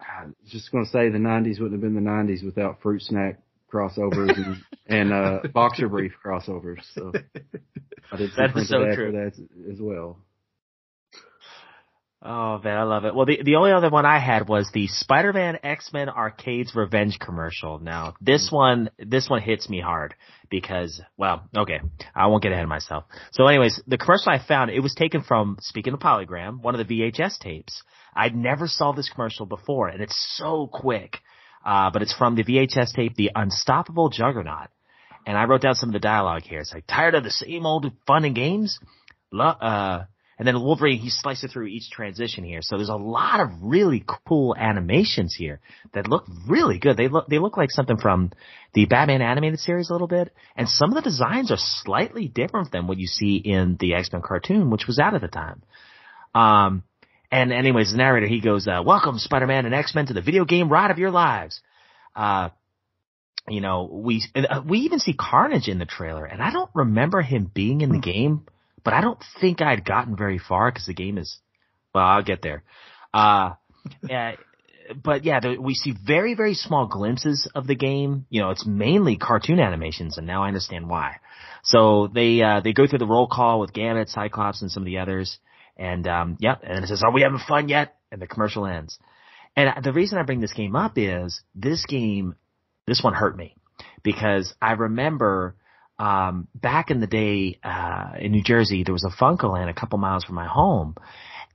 I was just going to say the '90s wouldn't have been the '90s without fruit snack crossovers and, and uh, boxer brief crossovers. So I did some That is so true. for that as well. Oh man, I love it. Well, the the only other one I had was the Spider-Man X-Men Arcades Revenge commercial. Now, this one this one hits me hard because well, okay, I won't get ahead of myself. So, anyways, the commercial I found it was taken from speaking of Polygram, one of the VHS tapes. I'd never saw this commercial before, and it's so quick. Uh, but it's from the VHS tape, The Unstoppable Juggernaut. And I wrote down some of the dialogue here. It's like, tired of the same old fun and games? Lo- uh, and then Wolverine, he slices through each transition here. So there's a lot of really cool animations here that look really good. They look, they look like something from the Batman animated series a little bit. And some of the designs are slightly different than what you see in the X-Men cartoon, which was out at the time. Um, and anyways, the narrator, he goes, uh, welcome Spider-Man and X-Men to the video game ride of your lives. Uh, you know, we, uh, we even see Carnage in the trailer and I don't remember him being in the game, but I don't think I'd gotten very far because the game is, well, I'll get there. Uh, uh, but yeah, the, we see very, very small glimpses of the game. You know, it's mainly cartoon animations and now I understand why. So they, uh, they go through the roll call with Gambit, Cyclops, and some of the others. And, um, yeah, and it says, are we having fun yet? And the commercial ends. And the reason I bring this game up is this game, this one hurt me because I remember, um, back in the day, uh, in New Jersey, there was a FuncoLand a couple miles from my home.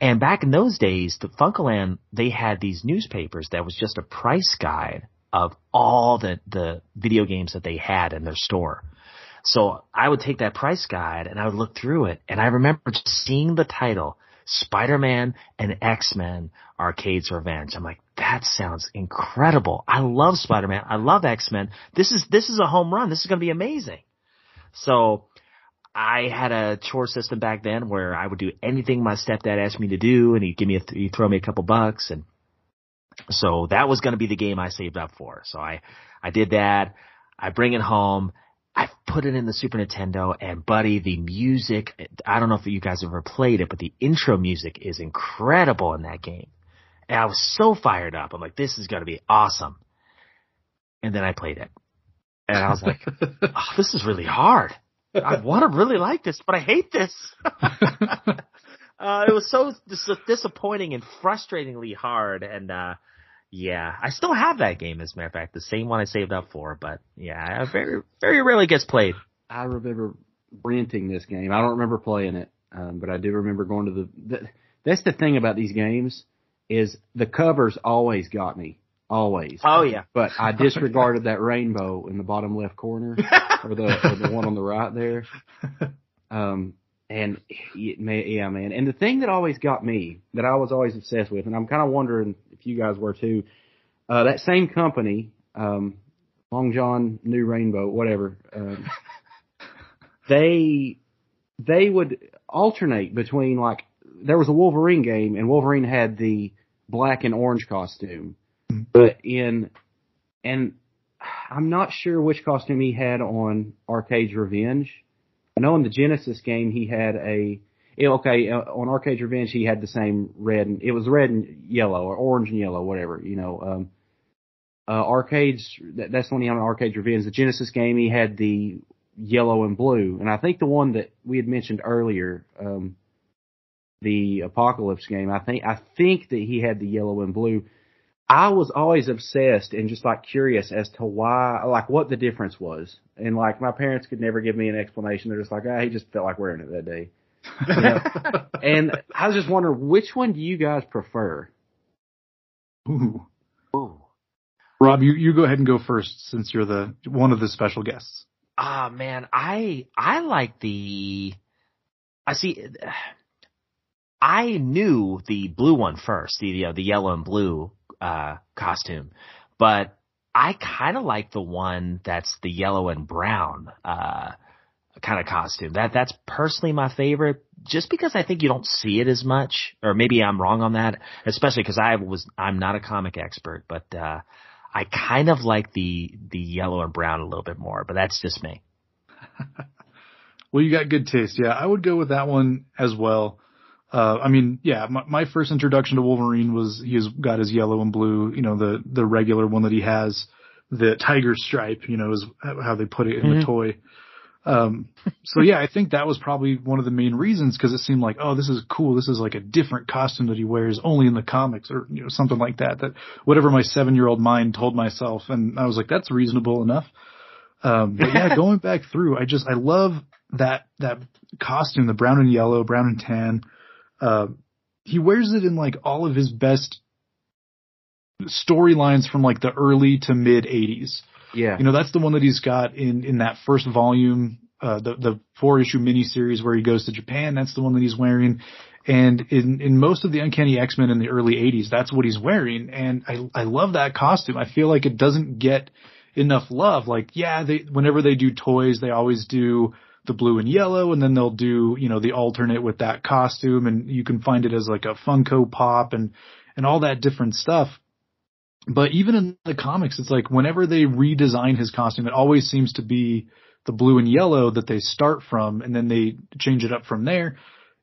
And back in those days, the FuncoLand, they had these newspapers that was just a price guide of all the, the video games that they had in their store. So I would take that price guide and I would look through it and I remember just seeing the title, Spider-Man and X-Men Arcades Revenge. I'm like, that sounds incredible. I love Spider-Man. I love X-Men. This is, this is a home run. This is going to be amazing. So I had a chore system back then where I would do anything my stepdad asked me to do and he'd give me a, he'd throw me a couple bucks and so that was going to be the game I saved up for. So I, I did that. I bring it home. I put it in the Super Nintendo and buddy, the music, I don't know if you guys ever played it, but the intro music is incredible in that game. And I was so fired up. I'm like, this is going to be awesome. And then I played it. And I was like, oh, this is really hard. I want to really like this, but I hate this. uh, it was so dis- disappointing and frustratingly hard. And, uh, yeah, I still have that game as a matter of fact, the same one I saved up for, but yeah, it very, very rarely gets played. I remember renting this game. I don't remember playing it, um, but I do remember going to the, the. That's the thing about these games is the covers always got me, always. Oh yeah. But I disregarded that rainbow in the bottom left corner, or the or the one on the right there. Um, and it may, yeah, man. And the thing that always got me, that I was always obsessed with, and I'm kind of wondering if you guys were too, uh, that same company, um, Long John New Rainbow, whatever, um, they they would alternate between like there was a Wolverine game and Wolverine had the black and orange costume. But in and I'm not sure which costume he had on Arcade's Revenge. I know in the Genesis game he had a eh, okay uh, on Arcade's Revenge he had the same red and it was red and yellow or orange and yellow whatever you know. Um, uh, Arcade's that, that's the one he had on Arcade's Revenge. The Genesis game he had the yellow and blue, and I think the one that we had mentioned earlier, um, the Apocalypse game, I think I think that he had the yellow and blue. I was always obsessed and just like curious as to why, like what the difference was, and like my parents could never give me an explanation. They're just like, ah, he just felt like wearing it that day. You know? and I was just wondering, which one do you guys prefer? Ooh. Ooh. Rob, you, you go ahead and go first since you're the one of the special guests. Ah man, I I like the. I see. I knew the blue one first, the you know, the yellow and blue uh costume, but I kind of like the one that's the yellow and brown uh kind of costume. That that's personally my favorite, just because I think you don't see it as much, or maybe I'm wrong on that. Especially because I was I'm not a comic expert, but uh I kind of like the the yellow and brown a little bit more, but that's just me. Well, you got good taste. Yeah, I would go with that one as well. Uh, I mean, yeah, my, my first introduction to Wolverine was he's got his yellow and blue, you know, the, the regular one that he has, the tiger stripe, you know, is how they put it in the Mhm. toy. Um, so yeah, I think that was probably one of the main reasons because it seemed like, oh, this is cool. This is like a different costume that he wears only in the comics or, you know, something like that. That whatever my seven year old mind told myself. And I was like, that's reasonable enough. Um, but yeah, going back through, I just, I love that, that costume, the brown and yellow, brown and tan. Uh, he wears it in like all of his best storylines from like the early to mid 80s. Yeah, You know, that's the one that he's got in, in that first volume, uh, the, the four issue miniseries where he goes to Japan. That's the one that he's wearing. And in, in most of the Uncanny X-Men in the early 80s, that's what he's wearing. And I, I love that costume. I feel like it doesn't get enough love. Like, yeah, they, whenever they do toys, they always do the blue and yellow and then they'll do, you know, the alternate with that costume and you can find it as like a Funko Pop and, and all that different stuff. But even in the comics, it's like whenever they redesign his costume, it always seems to be the blue and yellow that they start from and then they change it up from there.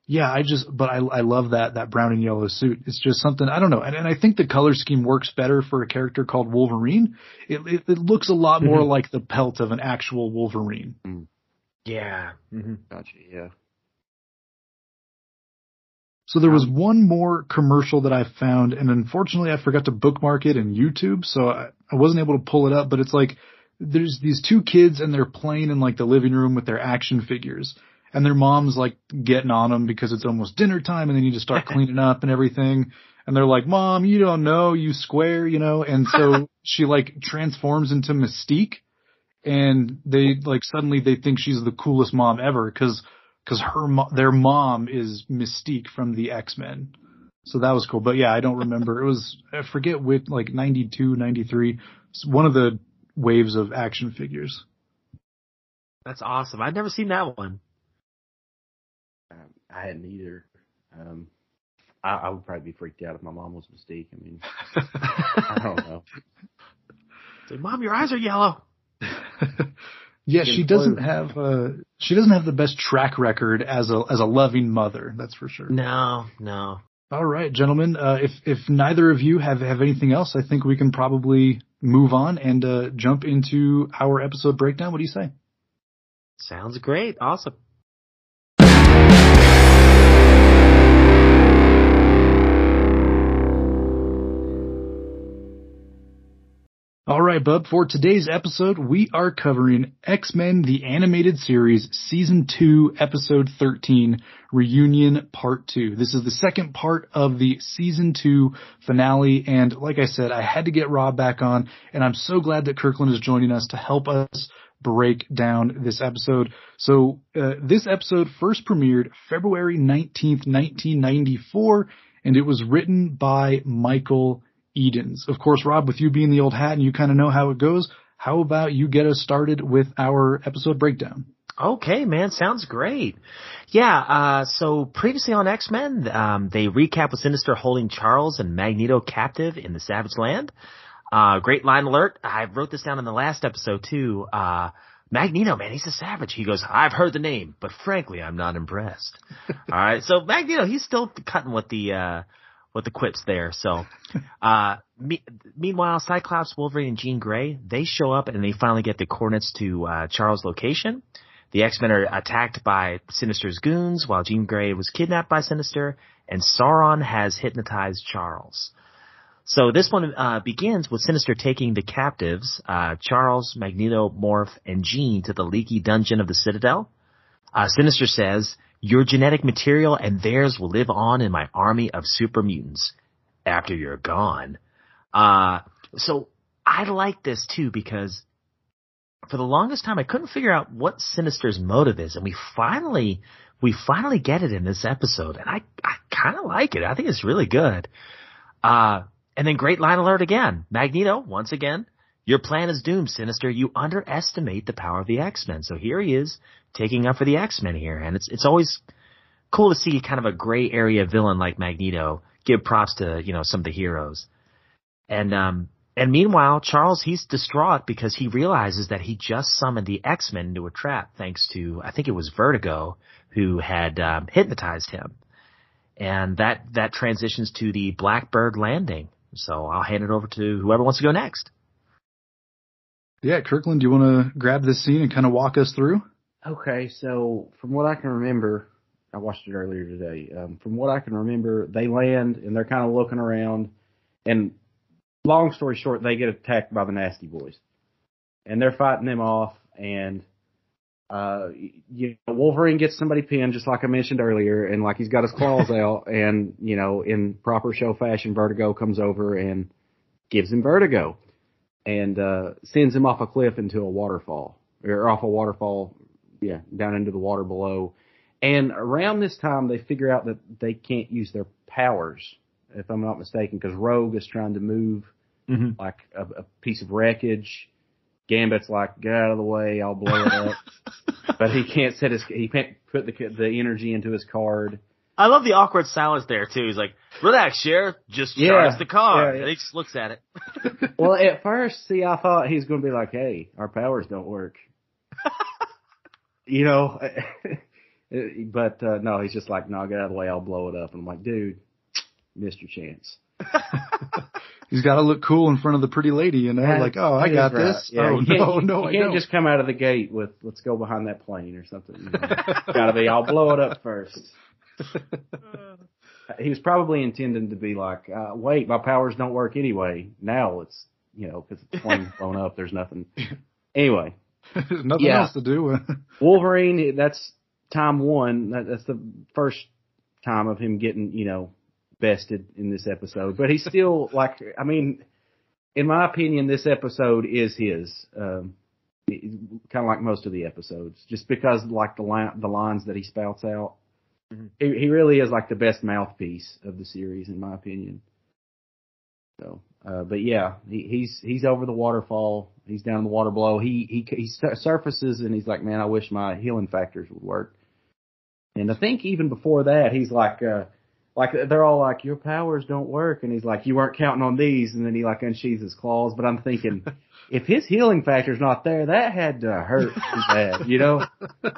Yeah, I just, but I, I love that, that brown and yellow suit. It's just something, I don't know. And, and I think the color scheme works better for a character called Wolverine. It, it, it looks a lot more Mhm. like the pelt of an actual Wolverine. Yeah. hmm gotcha. Yeah. So there was one more commercial that I found, and unfortunately I forgot to bookmark it in YouTube, so I, I wasn't able to pull it up. But it's like there's these two kids, and they're playing in like the living room with their action figures, and their mom's like getting on them because it's almost dinner time, and they need to start cleaning up and everything. And they're like, "Mom, you don't know, you square, you know." And so she like transforms into Mystique, and they like suddenly they think she's the coolest mom ever because because her mo- their mom is Mystique from the X Men. So that was cool. But yeah, I don't remember. It was I forget which like 92, 93. It's one of the waves of action figures. That's awesome. I've never seen that one. Um, I hadn't either. Um, I, I would probably be freaked out if my mom was Mystique. I mean, I don't know. Say, Mom, your eyes are yellow. yeah, she doesn't have uh she doesn't have the best track record as a as a loving mother, that's for sure. No, no. All right, gentlemen. Uh, if if neither of you have have anything else, I think we can probably move on and uh, jump into our episode breakdown. What do you say? Sounds great. Awesome. All right, bub. For today's episode, we are covering X-Men: The Animated Series, Season 2, Episode 13, Reunion Part 2. This is the second part of the Season 2 finale, and like I said, I had to get Rob back on, and I'm so glad that Kirkland is joining us to help us break down this episode. So, uh, this episode first premiered February 19th, 1994, and it was written by Michael Edens. Of course, Rob, with you being the old hat and you kind of know how it goes, how about you get us started with our episode breakdown? Okay, man, sounds great. Yeah, uh, so previously on X-Men, um, they recap with Sinister holding Charles and Magneto captive in the Savage Land. Uh, great line alert. I wrote this down in the last episode too. Uh, Magneto, man, he's a savage. He goes, I've heard the name, but frankly, I'm not impressed. All right. So Magneto, he's still cutting with the, uh, with the quips there. So, uh, me- meanwhile, Cyclops, Wolverine, and Jean Grey, they show up and they finally get the coordinates to, uh, Charles' location. The X-Men are attacked by Sinister's goons while Jean Grey was kidnapped by Sinister and Sauron has hypnotized Charles. So this one uh, begins with Sinister taking the captives, uh, Charles, Magneto, Morph, and Jean to the leaky dungeon of the Citadel. Uh, Sinister says, your genetic material and theirs will live on in my army of super mutants after you're gone. Uh, so I like this too because for the longest time I couldn't figure out what Sinister's motive is and we finally, we finally get it in this episode and I, I kind of like it. I think it's really good. Uh, and then great line alert again. Magneto, once again, your plan is doomed, Sinister. You underestimate the power of the X-Men. So here he is taking up for the X-Men here. And it's, it's always cool to see kind of a gray area villain like Magneto give props to, you know, some of the heroes. And, um, and meanwhile, Charles, he's distraught because he realizes that he just summoned the X-Men into a trap thanks to, I think it was Vertigo who had, um, hypnotized him. And that, that transitions to the Blackbird landing. So I'll hand it over to whoever wants to go next. Yeah, Kirkland, do you want to grab this scene and kind of walk us through? Okay, so from what I can remember, I watched it earlier today. Um, from what I can remember, they land and they're kind of looking around, and long story short, they get attacked by the Nasty Boys, and they're fighting them off. And uh, you know, Wolverine gets somebody pinned, just like I mentioned earlier, and like he's got his claws out, and you know, in proper show fashion, Vertigo comes over and gives him vertigo, and uh, sends him off a cliff into a waterfall, or off a waterfall, yeah, down into the water below. And around this time, they figure out that they can't use their powers, if I'm not mistaken, because Rogue is trying to move Mm-hmm. like a, a piece of wreckage. Gambit's like, get out of the way, I'll blow it up. but he can't set his, he can't put the the energy into his card. I love the awkward silence there too. He's like, relax, Sheriff, just Yeah. charge the car. Yeah, yeah. And he just looks at it. Well, at first, see, I thought he's going to be like, hey, our powers don't work. you know, but uh, no, he's just like, no, get out of the way, I'll blow it up. And I'm like, dude, missed your chance. He's got to look cool in front of the pretty lady, you know, Yeah, like, oh, I got right. this. Yeah, oh, no, no, you I can't don't. just come out of the gate with "Let's go behind that plane" or something. You know? Got to be, I'll blow it up first. he was probably intending to be like, uh, "Wait, my powers don't work anyway." Now it's you know because the plane's blown up. There's nothing. Anyway, There's nothing Yeah. else to do. Wolverine. That's time one. That's the first time of him getting you know bested in this episode. But he's still like, I mean, in my opinion, this episode is his. Um, kind of like most of the episodes, just because like the line, the lines that he spouts out. Mhm. He, he really is like the best mouthpiece of the series, in my opinion. So, uh, but yeah, he, he's he's over the waterfall. He's down in the water below. He he he sur- surfaces and he's like, man, I wish my healing factors would work. And I think even before that, he's like, uh, like they're all like, your powers don't work, and he's like, you weren't counting on these, and then he like unsheathes his claws. But I'm thinking, if his healing factor's not there, that had to hurt too bad, you know?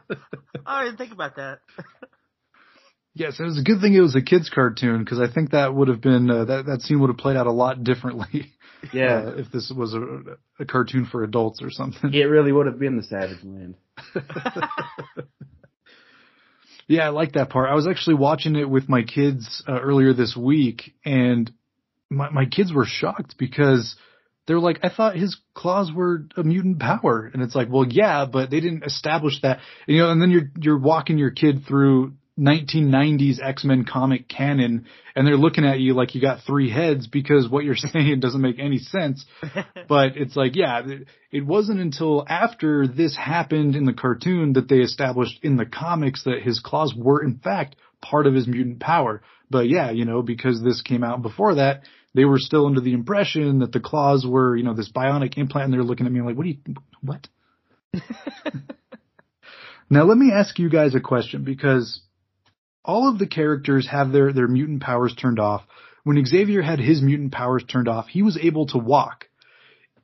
I didn't think about that. yes, it was a good thing it was a kids cartoon because I think that would have been uh, that that scene would have played out a lot differently. Yeah, uh, if this was a, a cartoon for adults or something. it really would have been the Savage Land. Yeah, I like that part. I was actually watching it with my kids uh, earlier this week, and my my kids were shocked because they're like, "I thought his claws were a mutant power," and it's like, "Well, yeah, but they didn't establish that." You know, and then you're you're walking your kid through 1990s X-Men comic canon, and they're looking at you like you got three heads because what you're saying doesn't make any sense. But it's like, yeah, it- it wasn't until after this happened in the cartoon that they established in the comics that his claws were in fact part of his mutant power. But yeah, you know, because this came out before that, they were still under the impression that the claws were, you know, this bionic implant and they're looking at me like, what do you, what? Now let me ask you guys a question because all of the characters have their, their mutant powers turned off. When Xavier had his mutant powers turned off, he was able to walk.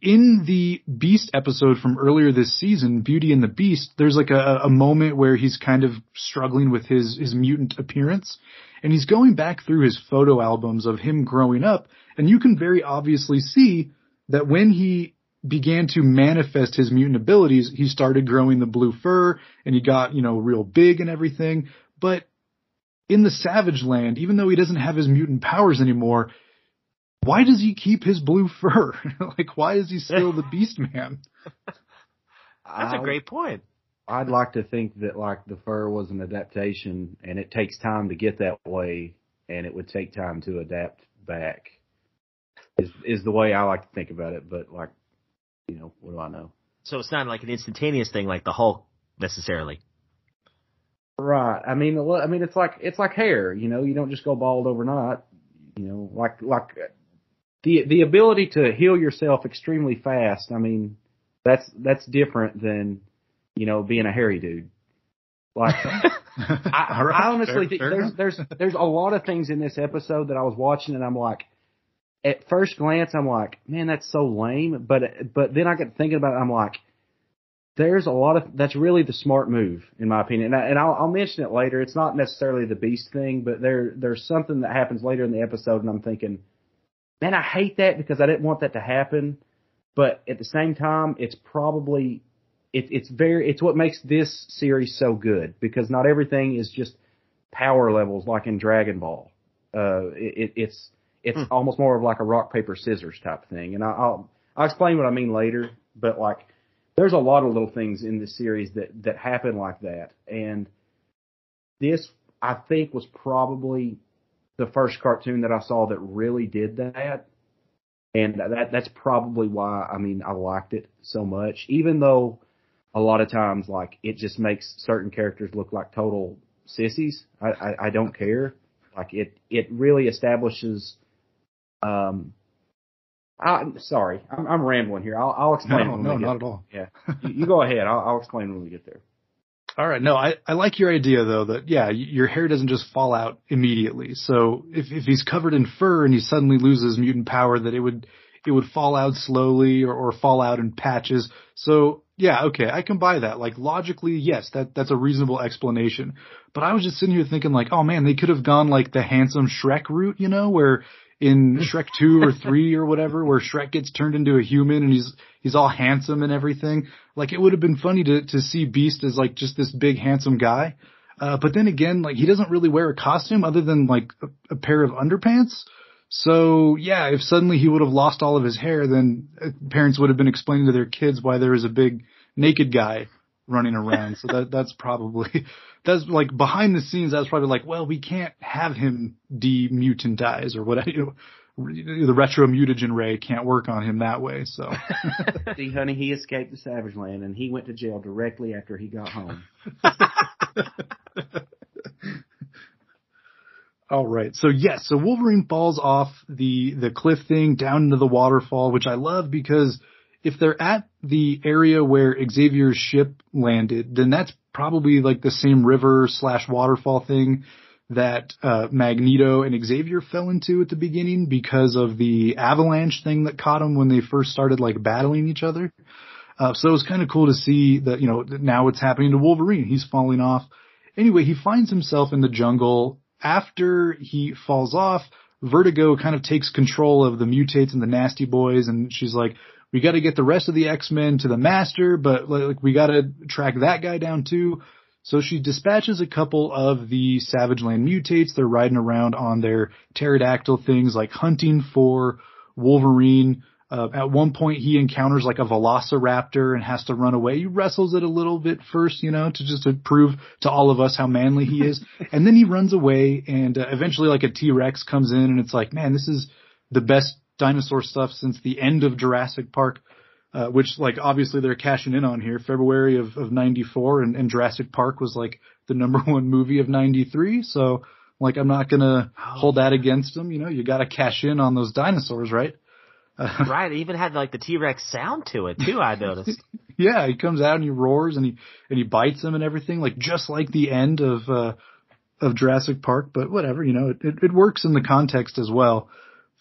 In the Beast episode from earlier this season, Beauty and the Beast, there's like a, a moment where he's kind of struggling with his, his mutant appearance and he's going back through his photo albums of him growing up and you can very obviously see that when he began to manifest his mutant abilities, he started growing the blue fur and he got, you know, real big and everything. But in the Savage Land, even though he doesn't have his mutant powers anymore, why does he keep his blue fur? like, why is he still the Beast Man? That's a great point. I'd like to think that like the fur was an adaptation, and it takes time to get that way, and it would take time to adapt back. Is is the way I like to think about it, but like, you know, what do I know? So it's not like an instantaneous thing like the Hulk necessarily. Right. I mean, I mean, it's like it's like hair. You know, you don't just go bald overnight. You know, like like the the ability to heal yourself extremely fast. I mean, that's that's different than you know being a hairy dude. Like, I, right, I honestly fair- think fair there's enough. there's there's a lot of things in this episode that I was watching and I'm like, at first glance I'm like, man, that's so lame. But but then I get thinking about it, I'm like, there's a lot of that's really the smart move in my opinion. And, I, and I'll, I'll mention it later. It's not necessarily the beast thing, but there there's something that happens later in the episode, and I'm thinking, man, I hate that because I didn't want that to happen. But at the same time, it's probably it, it's very it's what makes this series so good because not everything is just power levels like in Dragon Ball. Uh, it, it, it's it's Hmm. almost more of like a rock paper scissors type thing, and I, I'll I'll explain what I mean later. But like, there's a lot of little things in this series that that happen like that, and this I think was probably the first cartoon that I saw that really did that. And that that's probably why I mean I liked it so much, even though a lot of times like it just makes certain characters look like total sissies. I, I, I don't care. Like it it really establishes. Um, I'm sorry, I'm, I'm rambling here. I'll, I'll explain. No, when no, we get, not at all. Yeah, you, you go ahead. I'll, I'll explain when we get there. All right. No, I, I like your idea though that yeah, your hair doesn't just fall out immediately. So if if he's covered in fur and he suddenly loses mutant power, that it would it would fall out slowly or, or fall out in patches. So yeah, okay, I can buy that. Like logically, yes, that that's a reasonable explanation. But I was just sitting here thinking like, oh man, they could have gone like the handsome Shrek route, you know, where in Shrek 2 or 3 or whatever, where Shrek gets turned into a human and he's, he's all handsome and everything. Like it would have been funny to, to see Beast as like just this big handsome guy. Uh, but then again, like he doesn't really wear a costume other than like a, a pair of underpants. So yeah, if suddenly he would have lost all of his hair, then uh, parents would have been explaining to their kids why there is a big naked guy running around. so that that's probably that's like behind the scenes. That's probably like, well, we can't have him demutantized or whatever. You know, the retro mutagen ray can't work on him that way. So See, honey, he escaped the Savage Land and he went to jail directly after he got home. All right. So yes, so Wolverine falls off the the cliff thing down into the waterfall, which I love because if they're at the area where Xavier's ship landed, then that's probably like the same river slash waterfall thing that uh, Magneto and Xavier fell into at the beginning because of the avalanche thing that caught them when they first started like battling each other. Uh, so it was kind of cool to see that, you know, now it's happening to Wolverine. He's falling off. Anyway, he finds himself in the jungle after he falls off. Vertigo kind of takes control of the mutates and the nasty boys and she's like, we got to get the rest of the X-Men to the master, but like we got to track that guy down too. So she dispatches a couple of the Savage Land mutates. They're riding around on their pterodactyl things, like hunting for Wolverine. Uh, at one point, he encounters like a velociraptor and has to run away. He wrestles it a little bit first, you know, to just to prove to all of us how manly he is. and then he runs away, and uh, eventually, like a T Rex comes in, and it's like, man, this is the best dinosaur stuff since the end of Jurassic Park uh, which like obviously they're cashing in on here. February of, of 94 and, and Jurassic Park was like the number one movie of 93. So like I'm not gonna hold that against them. You know, you gotta cash in on those dinosaurs, right? Uh, right. It even had like the T Rex sound to it too. I noticed. Yeah, he comes out and he roars and he and he bites them and everything, like just like the end of uh of Jurassic Park. But whatever, you know, it it, it works in the context as well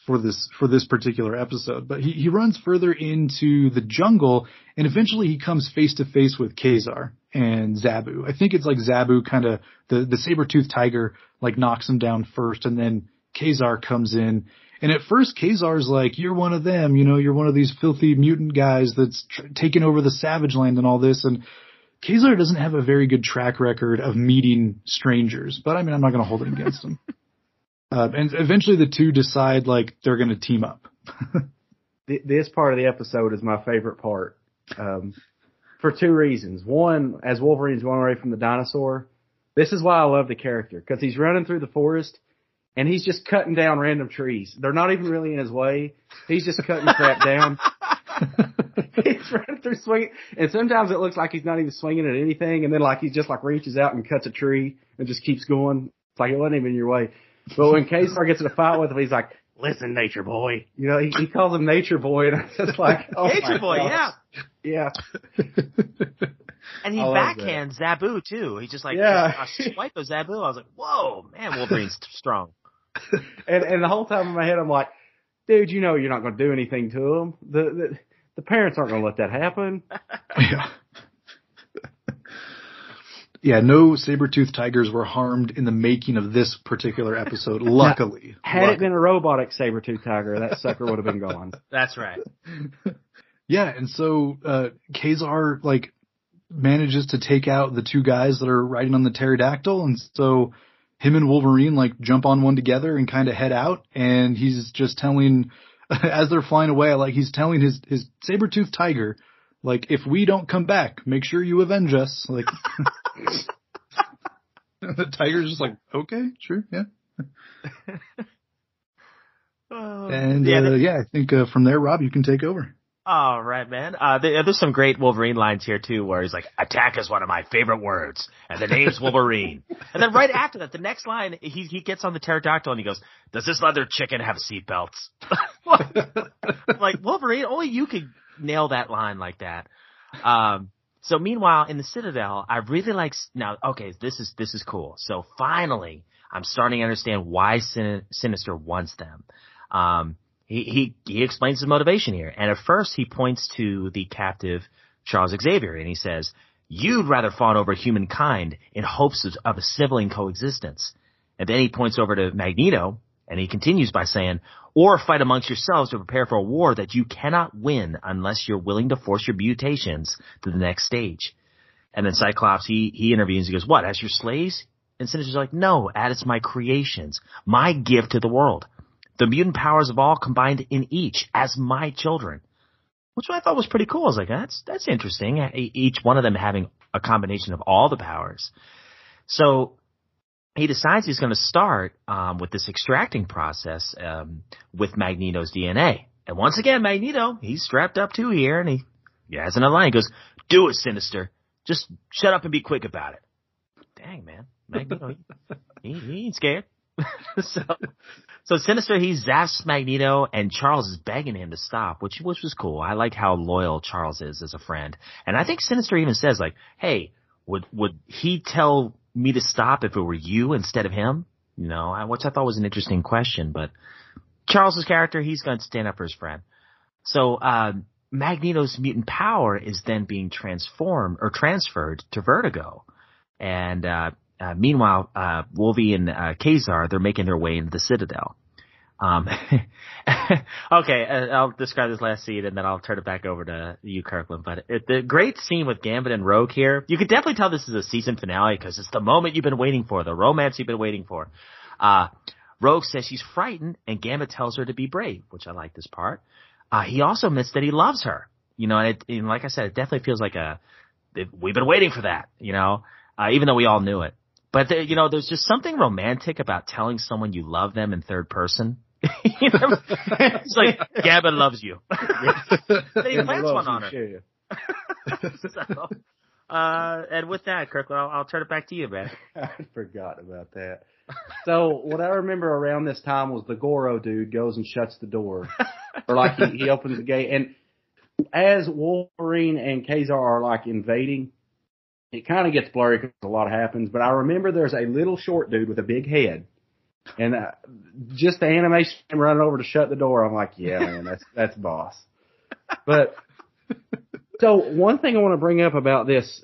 for this for this particular episode. But he he runs further into the jungle and eventually he comes face to face with Ka-Zar and Zabu. I think it's like Zabu kind of the the saber tooth tiger like knocks him down first and then Ka-Zar comes in. And at first, Ka-Zar's like, "You're one of them, you know. You're one of these filthy mutant guys that's tr- taking over the Savage Land and all this." And Ka-Zar doesn't have a very good track record of meeting strangers, but I mean, I'm not going to hold it against him. Uh, and eventually, the two decide like they're going to team up. This part of the episode is my favorite part, um, for two reasons. One, as Wolverine's going away from the dinosaur, this is why I love the character because he's running through the forest and he's just cutting down random trees. They're not even really in his way. He's just cutting crap down. he's running through swinging, and sometimes it looks like he's not even swinging at anything, and then like he just like reaches out and cuts a tree and just keeps going. It's like it wasn't even in your way. But when Ka-Zar gets in a fight with him, he's like, "Listen, Nature Boy," you know, he, he calls him Nature Boy, and I'm just like, oh, oh my Nature Boy, gosh. yeah. yeah. And he I love backhands Zabu too. He just like Yeah. a swipe of Zabu. I was like, whoa, man, Wolverine's strong. And and the whole time in my head, I'm like, dude, you know, you're not going to do anything to him. The the, the parents aren't going to let that happen. yeah. Yeah, no saber-toothed tigers were harmed in the making of this particular episode, luckily. Had it been a robotic saber tooth tiger, that sucker would have been gone. That's right. Yeah, and so uh Ka-Zar like manages to take out the two guys that are riding on the pterodactyl, and so him and Wolverine like jump on one together and kind of head out, and he's just telling as they're flying away, like he's telling his his saber tooth tiger, like if we don't come back, make sure you avenge us. Like the tiger's just like, okay, sure, yeah. And yeah, uh, yeah, I think uh, from there, Rob, you can take over. All right, man. Uh, there, there's some great Wolverine lines here too, where he's like, "Attack is one of my favorite words," and the name's Wolverine. and then right after that, the next line, he he gets on the pterodactyl and he goes, "Does this leather chicken have seatbelts?" like Wolverine, only you could nail that line like that. Um, so meanwhile, in the Citadel, I really like now. Okay, this is this is cool. So finally, I'm starting to understand why Sin- Sinister wants them. Um, he, he he explains his motivation here, and at first he points to the captive Charles Xavier, and he says, "You'd rather fawn over humankind in hopes of, of a sibling coexistence." And then he points over to Magneto, and he continues by saying, "Or fight amongst yourselves to prepare for a war that you cannot win unless you're willing to force your mutations to the next stage." And then Cyclops, he he intervenes. He goes, "What? As your slaves?" And Sinister's like, "No, as my creations, my gift to the world." the mutant powers of all combined in each as my children, which I thought was pretty cool. I was like, that's that's interesting. Each one of them having a combination of all the powers. So he decides he's going to start um, with this extracting process um, with Magneto's DNA. And once again, Magneto, he's strapped up too here, and he, he has another line. He goes, "Do it, Sinister. Just shut up and be quick about it." Dang man, Magneto, he, he, ain't scared. so, so Sinister, he zaps Magneto, and Charles is begging him to stop, which which was cool. I like how loyal Charles is as a friend, and I think Sinister even says like, "Hey, would would he tell me to stop if it were you instead of him?" You know, which I thought was an interesting question. But Charles's character, he's going to stand up for his friend. So um, Magneto's mutant power is then being transformed or transferred to Vertigo, and uh, uh, meanwhile, uh, Wolvie and uh, Ka-Zar they're making their way into the Citadel. Um, okay, uh, I'll describe this last scene and then I'll turn it back over to you, Kirkland. But it, the great scene with Gambit and Rogue here, you can definitely tell this is a season finale because it's the moment you've been waiting for, the romance you've been waiting for. Uh, Rogue says she's frightened and Gambit tells her to be brave, which I like this part. Uh, he also admits that he loves her. You know, and, it, and like I said, it definitely feels like a, it, we've been waiting for that, you know, uh, even though we all knew it. But you know, there's just something romantic about telling someone you love them in third person. you know? It's like Gambit loves you. He plants one on her. so, uh, and with that, Kirkland, I'll, I'll turn it back to you, man. I forgot about that. So what I remember around this time was the Goro dude goes and shuts the door, or like he, he opens the gate. And as Wolverine and Ka-Zar are like invading, it kind of gets blurry because a lot happens. But I remember there's a little short dude with a big head, and uh, just the animation running over to shut the door. I'm like, yeah, man, that's that's boss. But so one thing I want to bring up about this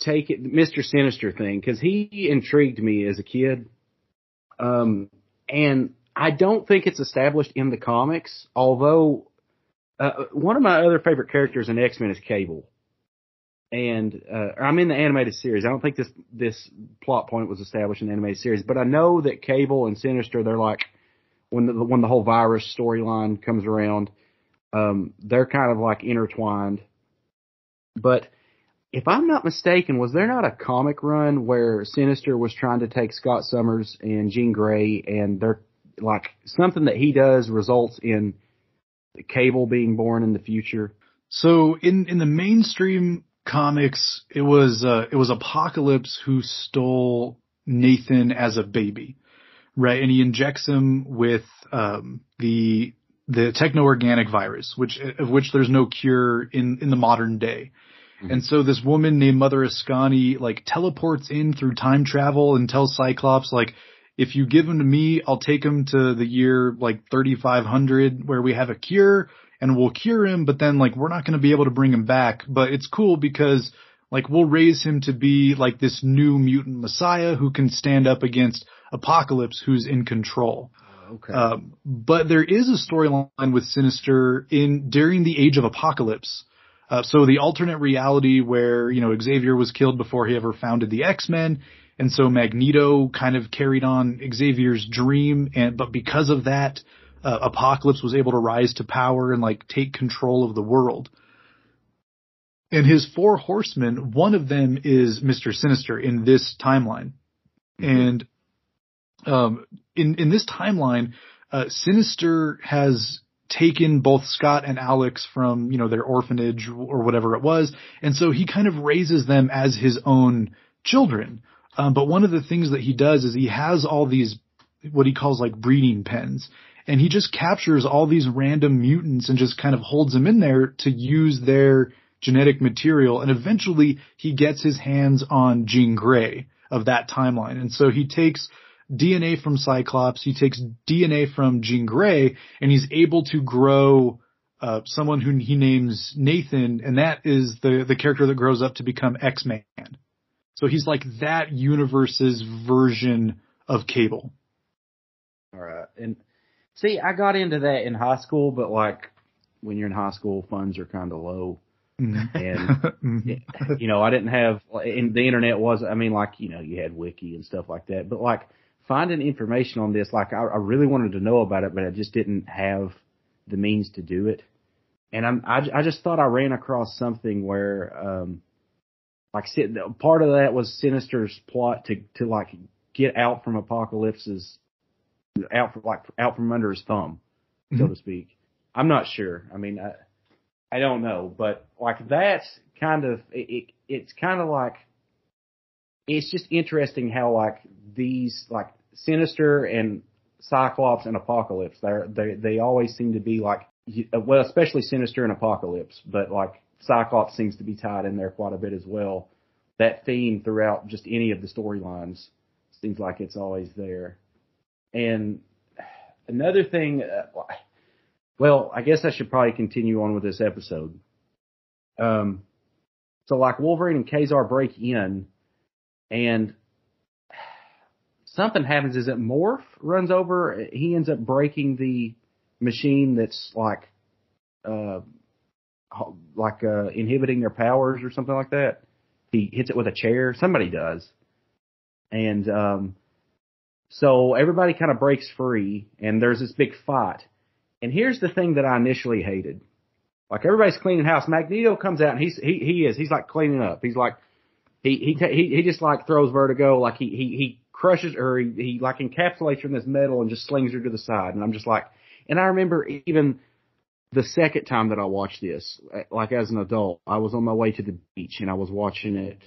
take it Mr. Sinister thing because he intrigued me as a kid. Um, and I don't think it's established in the comics, although uh, one of my other favorite characters in X Men is Cable, and uh, I'm in the animated series. I don't think this this plot point was established in the animated series, but I know that Cable and Sinister they're like when the when the whole virus storyline comes around, um, they're kind of like intertwined. But if I'm not mistaken, was there not a comic run where Sinister was trying to take Scott Summers and Jean Grey, and they're like something that he does results in Cable being born in the future? So in in the mainstream comics, it was uh, it was Apocalypse who stole Nathan as a baby, right? And he injects him with um, the the techno organic virus, which of which there's no cure in in the modern day. And so this woman named Mother Askani like teleports in through time travel and tells Cyclops like, if you give him to me, I'll take him to the year like 3500 where we have a cure and we'll cure him, but then like we're not going to be able to bring him back. But it's cool because like we'll raise him to be like this new mutant messiah who can stand up against Apocalypse who's in control. Okay. Um, but there is a storyline with Sinister in during the Age of Apocalypse. Uh, so the alternate reality where you know Xavier was killed before he ever founded the X Men, and so Magneto kind of carried on Xavier's dream, and but because of that, uh, Apocalypse was able to rise to power and like take control of the world. And his four horsemen, one of them is Mister Sinister in this timeline, and um, in in this timeline, uh, Sinister has taken both Scott and Alex from you know their orphanage or whatever it was, and so he kind of raises them as his own children. Um, but one of the things that he does is he has all these what he calls like breeding pens, and he just captures all these random mutants and just kind of holds them in there to use their genetic material, and eventually he gets his hands on Jean Grey of that timeline, and so he takes DNA from Cyclops, he takes DNA from Jean Grey, and he's able to grow uh, someone who he names Nathan, and that is the the character that grows up to become X Man. So he's like that universe's version of Cable. All right. And see, I got into that in high school, but like when you're in high school, funds are kind of low. And, Mhm. you know, I didn't have, and the internet was, I mean, like, you know, you had wiki and stuff like that, but like finding information on this, like I, I really wanted to know about it, but I just didn't have the means to do it. And I'm, I, I just thought I ran across something where, um, like part of that was Sinister's plot to, to like get out from Apocalypse's, out from like out from under his thumb, so Mhm. to speak. I'm not sure. I mean, I, I don't know, but like that's kind of it. it it's kind of like it's just interesting how like these like Sinister and Cyclops and Apocalypse they're they they always seem to be like well especially Sinister and Apocalypse, but like Cyclops seems to be tied in there quite a bit as well. That theme throughout just any of the storylines seems like it's always there. And another thing, uh, well, I guess I should probably continue on with this episode. Um, so like Wolverine and Ka-Zar break in, and something happens. Is it Morph runs over? He ends up breaking the machine that's like, uh, like uh, inhibiting their powers or something like that. He hits it with a chair. Somebody does, and um, so everybody kind of breaks free, and there's this big fight. And here's the thing that I initially hated. Like everybody's cleaning house. Magneto comes out and he's he he is he's like cleaning up. He's like he he he he just like throws Vertigo like he he he crushes her. He he like encapsulates her in this metal and just slings her to the side. And I'm just like, and I remember even the second time that I watched this, eh, like as an adult, I was on my way to the beach and I was watching it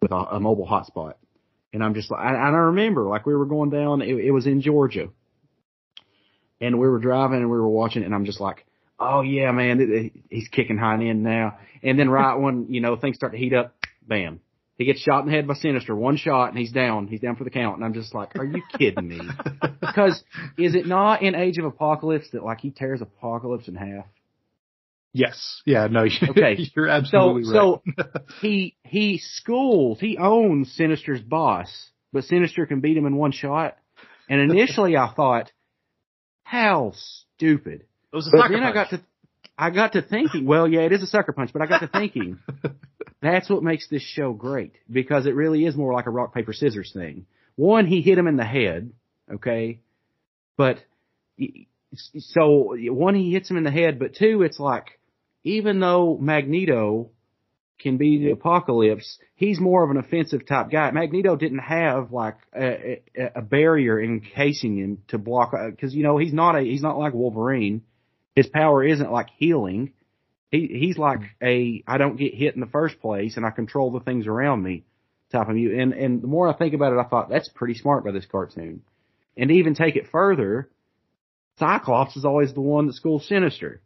with a, a mobile hotspot. And I'm just like, and I remember like we were going down, it, it was in Georgia and we were driving and we were watching and I'm just like, oh yeah, man, he's kicking hind end now. And then right when you know things start to heat up, bam, he gets shot in the head by Sinister. One shot and he's down. He's down for the count. And I'm just like, are you kidding me? Because is it not in Age of Apocalypse that like he tears Apocalypse in half? Yes. Yeah. No. You, Okay. You're So absolutely so right. he he schools he owns Sinister's boss, but Sinister can beat him in one shot. And initially I thought, how stupid. It was a But sucker then I got to I got to thinking, well, yeah, it is a sucker punch, but I got to thinking that's what makes this show great because it really is more like a rock paper scissors thing. One, he hit him in the head, okay, but so one, he hits him in the head, but two, it's like even though Magneto can be the apocalypse, he's more of an offensive type guy. Magneto didn't have like a, a, barrier encasing him to block uh, because you know he's not a he's not like Wolverine. His power isn't like healing. He he's like a I don't get hit in the first place and I control the things around me type of you. And and the more I think about it, I thought that's pretty smart by this cartoon. And to even take it further, Cyclops is always the one that schools Sinister.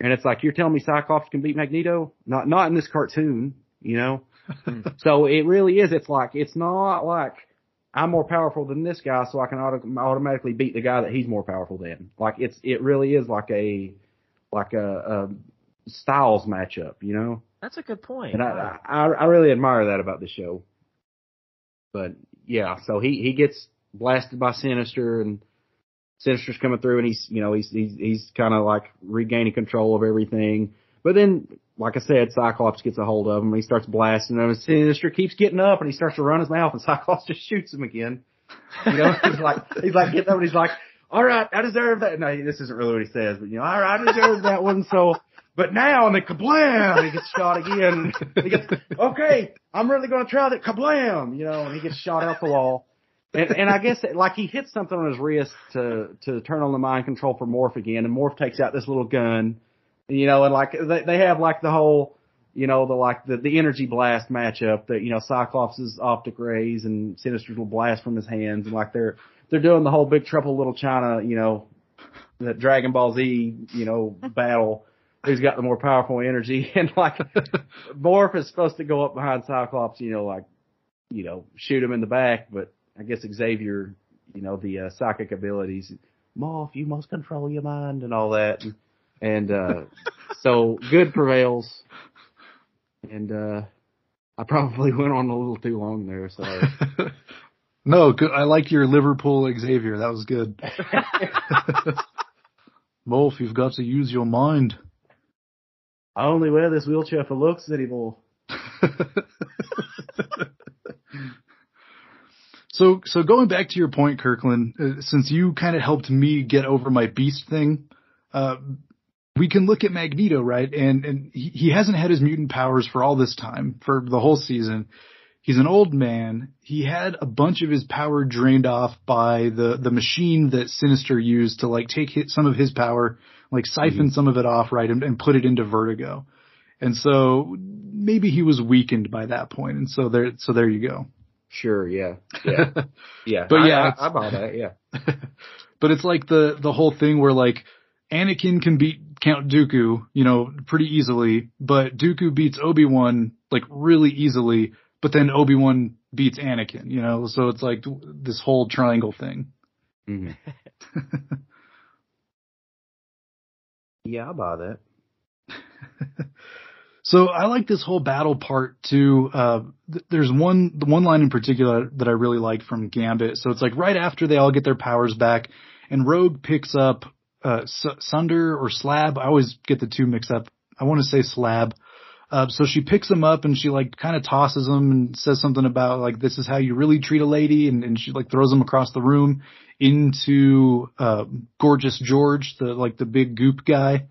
And it's like you're telling me Cyclops can beat Magneto? Not not in this cartoon, you know. Hmm. so it really is. It's like it's not like I'm more powerful than this guy, so I can auto- automatically beat the guy that he's more powerful than. Like it's it really is like a like a, a styles matchup, you know. That's a good point. And I, I I really admire that about the show. But yeah, so he he gets blasted by Sinister and Sinister's coming through and he's you know he's he's he's kind of like regaining control of everything. But then, like I said, Cyclops gets a hold of him and he starts blasting him. And Sinister keeps getting up and he starts to run his mouth and Cyclops just shoots him again. You know, he's like he's like getting up and he's like, "All right, I deserve that." No, this isn't really what he says, but you know, "All right, I deserve that one." So, but now and then kablam, he gets shot again. He gets okay. I'm really going to try that kablam, you know, and he gets shot out the wall. And, and I guess like he hits something on his wrist to to turn on the mind control for Morph again, and Morph takes out this little gun, you know, and like they they have like the whole, you know, the like the the energy blast matchup that you know Cyclops's optic rays and Sinister's will blast from his hands, and like they're they're doing the whole Big Trouble Little China, you know, that Dragon Ball Z, you know, battle. Who's got the more powerful energy? And like Morph is supposed to go up behind Cyclops, you know, like you know, shoot him in the back, but I guess Xavier, you know, the uh, psychic abilities, Morph, you must control your mind and all that. And, and uh, so good prevails. And uh, I probably went on a little too long there, sorry. no, good. I like your Liverpool Xavier. That was good. Wolf, you've got to use your mind. I only wear this wheelchair for looks anymore. So, so going back to your point, Kirkland, uh, since you kind of helped me get over my beast thing, uh, we can look at Magneto, right? And, and he, he hasn't had his mutant powers for all this time, for the whole season. He's an old man. He had a bunch of his power drained off by the, the machine that Sinister used to like take hit some of his power, like siphon some of it off, right? And, and put it into Vertigo. And so maybe he was weakened by that point. And so there, so there you go. Sure, yeah. Yeah. Yeah. But I- yeah, I, I buy that, yeah. but it's like the the whole thing where like Anakin can beat Count Dooku, you know, pretty easily, but Dooku beats Obi-Wan like really easily, but then Obi-Wan beats Anakin, you know, so it's like this whole triangle thing. hmm yeah, I buy that. So I like this whole battle part too. Uh, th- there's one, the one line in particular that I really like from Gambit. So it's like right after they all get their powers back and Rogue picks up, uh, S- Sunder or Slab. I always get the two mixed up. I want to say Slab. Uh, so she picks him up and she like kind of tosses him and says something about like, this is how you really treat a lady. And, and she like throws him across the room into, uh, gorgeous George, the, like the big goop guy.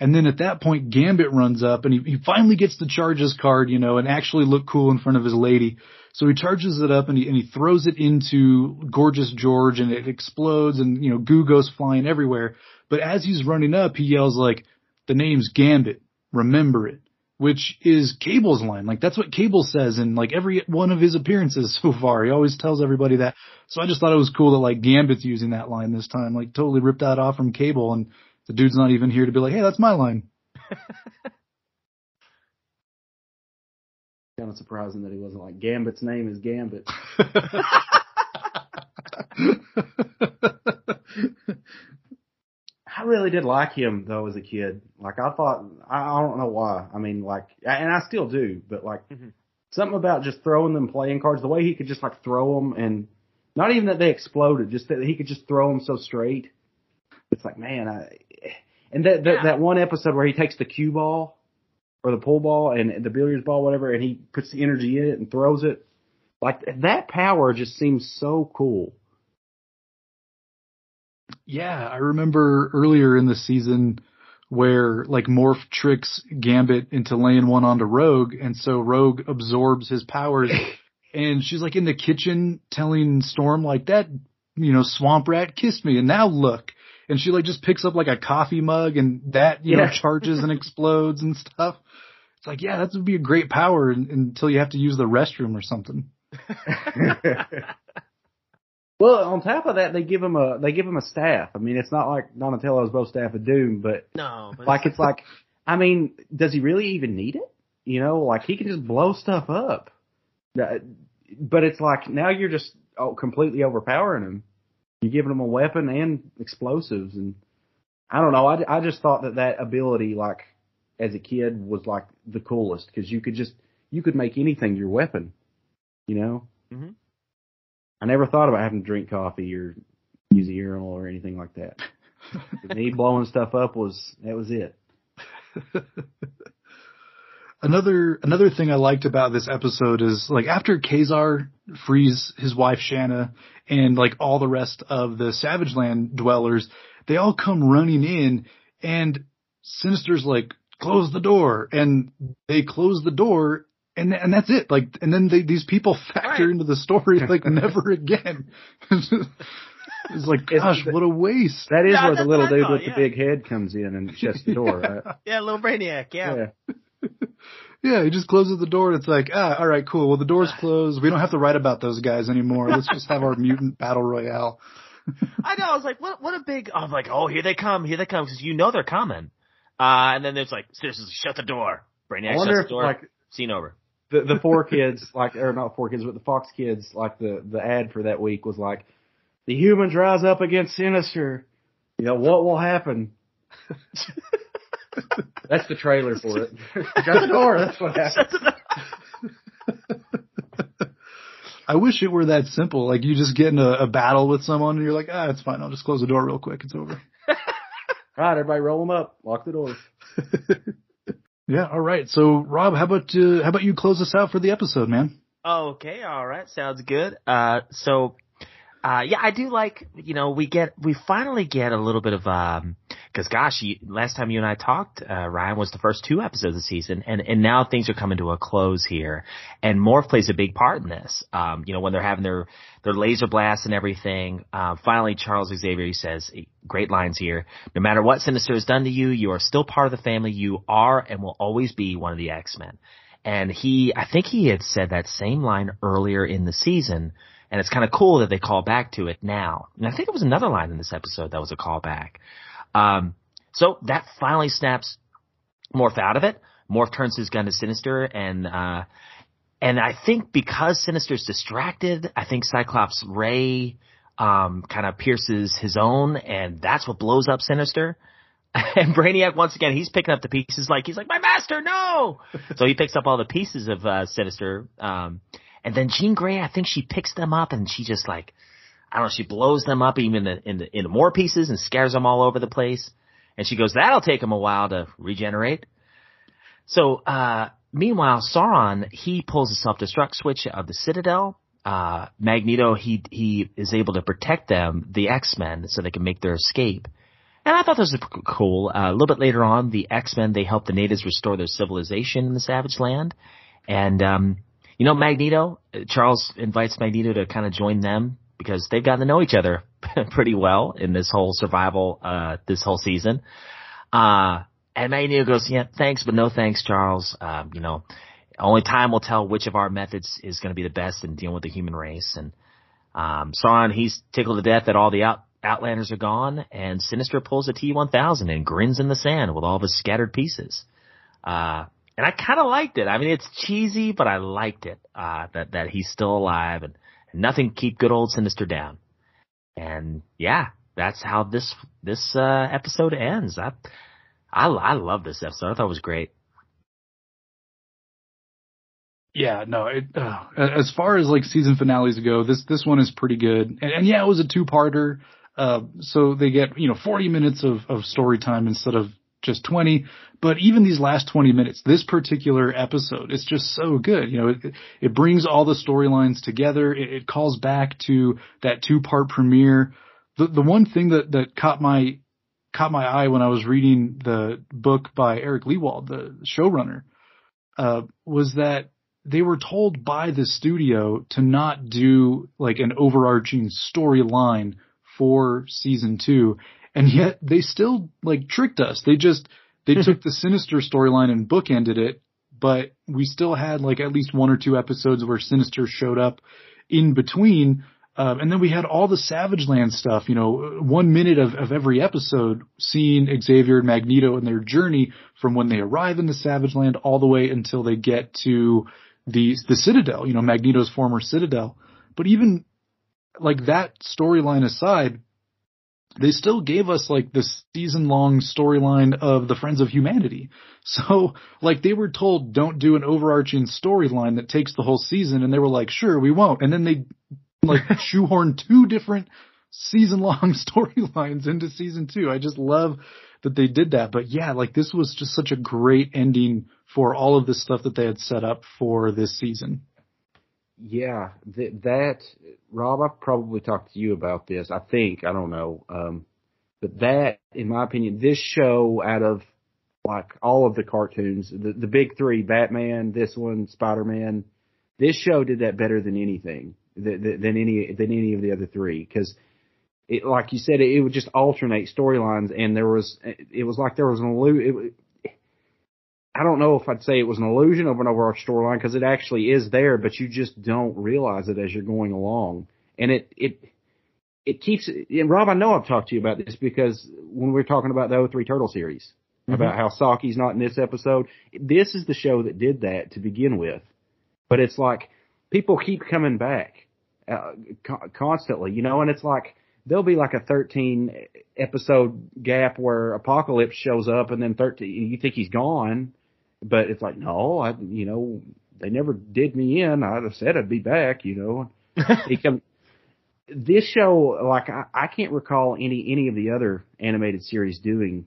And then at that point, Gambit runs up and he, he finally gets the charges card, you know, and actually look cool in front of his lady. So he charges it up and he, and he throws it into gorgeous George and it explodes and, you know, goo goes flying everywhere. But as he's running up, he yells like, the name's Gambit. Remember it. Which is Cable's line. Like that's what Cable says in like every one of his appearances so far. He always tells everybody that. So I just thought it was cool that like Gambit's using that line this time. Like totally ripped that off from Cable and The dude's not even here to be like, hey, that's my line. Kind of surprising that he wasn't like Gambit's name is Gambit. I really did like him though as a kid. Like I thought, I, I don't know why. I mean, like, and I still do, but like Mhm. something about just throwing them playing cards, the way he could just like throw them and not even that they exploded, just that he could just throw them so straight. It's like, man, I, and that, that, Yeah. that one episode where he takes the cue ball or the pool ball and the billiards ball, whatever, and he puts the energy in it and throws it. Like that power just seems so cool. Yeah, I remember earlier in the season where like Morph tricks Gambit into laying one onto Rogue, and so Rogue absorbs his powers, and she's like in the kitchen telling Storm like that, you know, swamp rat kissed me, and now look, and she like just picks up like a coffee mug, and that you know charges and explodes and stuff. It's like, yeah, that would be a great power un- until you have to use the restroom or something. well, on top of that, they give him a they give him a staff. I mean, it's not like Donatello's bow staff of doom, but No, but like it's like, I mean, does he really even need it? You know, like he can just blow stuff up. But it's like now you're just oh, completely overpowering him. You're giving him a weapon and explosives, and I don't know. I, I just thought that that ability, like as a kid, was like the coolest because you could just you could make anything your weapon. You know. Mhm. I never thought about having to drink coffee or use a urinal or anything like that. Me, blowing stuff up was that was it. Another another thing I liked about this episode is like after Ka-Zar frees his wife Shanna and like all the rest of the Savage Land dwellers, they all come running in and Sinister's like close the door and they close the door and and that's it. Like and then they, these people factor Right. into the story like never again. it's like It's- gosh, what a waste. That is Yeah, where the little dude thought, with yeah. the big head comes in and shuts the door. Right? yeah, little brainiac. Yeah. Yeah, he just closes the door and it's like, ah, all right, cool. Well, the door's closed. We don't have to write about those guys anymore. Let's just have our mutant battle royale. I know. I was like, what? What a big. I was like, oh, here they come, here they come, because you know they're coming. Uh, and then there's like, seriously, shut the door. Brainiac I wonder shuts the door. like Scene over. The the four kids, like or not four kids, but the Fox kids, like the the ad for that week was like, the humans rise up against Sinister. You know what will happen? That's the trailer for it. Shut the door. That's what happened. Shut the door. I wish it were that simple. Like you just get in a, a battle with someone and you're like, ah, it's fine. I'll just close the door real quick. It's over. All right, everybody, roll them up. Lock the doors. Yeah. All right. So Rob, how about, uh, how about you close us out for the episode, man? Okay, all right, sounds good. Uh, so, uh, yeah, I do like, you know, we get, we finally get a little bit of, um, cause gosh, you, last time you and I talked, uh, Ryan was the first two episodes of the season and, and now things are coming to a close here and Morph plays a big part in this. Um, you know, when they're having their, their laser blasts and everything, uh, finally Charles Xavier says, great lines here, no matter what Sinister has done to you, you are still part of the family. You are and will always be one of the X-Men. And he, I think he had said that same line earlier in the season. And it's kind of cool that they call back to it now. And I think it was another line in this episode that was a callback. Um, so that finally snaps Morph out of it. Morph turns his gun to Sinister and, uh, and I think because Sinister's distracted, I think Cyclops Ray, um, kind of pierces his own and that's what blows up Sinister. And Brainiac, once again, he's picking up the pieces like, he's like, my master, no! so he picks up all the pieces of, uh, Sinister. Um, and then Jean Grey, I think she picks them up and she just like, I don't know, she blows them up even in the, in the, into more pieces and scares them all over the place. And she goes, that'll take them a while to regenerate. So, uh, meanwhile, Sauron, he pulls a self-destruct switch of the Citadel. Uh, Magneto, he, he is able to protect them, the X-Men, so they can make their escape. And I thought this was cool. Uh, a little bit later on, the X-Men, they help the natives restore their civilization in the Savage Land. And, um, you know, Magneto, uh, Charles invites Magneto to kind of join them because they've gotten to know each other pretty well in this whole survival, uh, this whole season. Uh, and Magneto goes, yeah, thanks, but no thanks, Charles. Um, you know, only time will tell which of our methods is going to be the best in dealing with the human race. And, um, Sauron, he's tickled to death that all the out, Outlanders are gone, and Sinister pulls a T1000 and grins in the sand with all of his scattered pieces. Uh, and I kind of liked it. I mean, it's cheesy, but I liked it. Uh, that that he's still alive and, and nothing keep good old Sinister down. And yeah, that's how this this uh, episode ends. I, I I love this episode. I thought it was great. Yeah, no. It, uh, as far as like season finales go, this this one is pretty good. And, and yeah, it was a two parter. Uh, so they get you know 40 minutes of of story time instead of just 20. But even these last 20 minutes, this particular episode, it's just so good. You know, it, it brings all the storylines together. It, it calls back to that two part premiere. The the one thing that that caught my caught my eye when I was reading the book by Eric Lewald, the showrunner, uh, was that they were told by the studio to not do like an overarching storyline for season two. And yet they still like tricked us. They just, they took the Sinister storyline and bookended it, but we still had like at least one or two episodes where Sinister showed up in between. Um, and then we had all the Savage Land stuff, you know, one minute of, of every episode seeing Xavier and Magneto and their journey from when they arrive in the Savage Land all the way until they get to the the Citadel, you know, Magneto's former Citadel. But even like that storyline aside, they still gave us like the season long storyline of the Friends of Humanity. So like they were told don't do an overarching storyline that takes the whole season and they were like, sure, we won't. And then they like shoehorn two different season long storylines into season two. I just love that they did that. But yeah, like this was just such a great ending for all of the stuff that they had set up for this season. Yeah, th- that Rob, I've probably talked to you about this. I think I don't know, um, but that, in my opinion, this show out of like all of the cartoons, the the big three, Batman, this one, Spider Man, this show did that better than anything than, than any than any of the other three because. It, like you said, it, it would just alternate storylines, and there was, it was like there was an illusion. I don't know if I'd say it was an illusion of an overarching storyline because it actually is there, but you just don't realize it as you're going along. And it, it, it keeps, and Rob, I know I've talked to you about this because when we are talking about the 03 Turtle series, mm-hmm. about how Saki's not in this episode, this is the show that did that to begin with. But it's like, people keep coming back, uh, co- constantly, you know, and it's like, there'll be like a 13 episode gap where Apocalypse shows up and then 13, you think he's gone but it's like, no, I, you know, they never did me in. I'd have said I'd be back, you know. he come, this show, like, I, I can't recall any, any of the other animated series doing,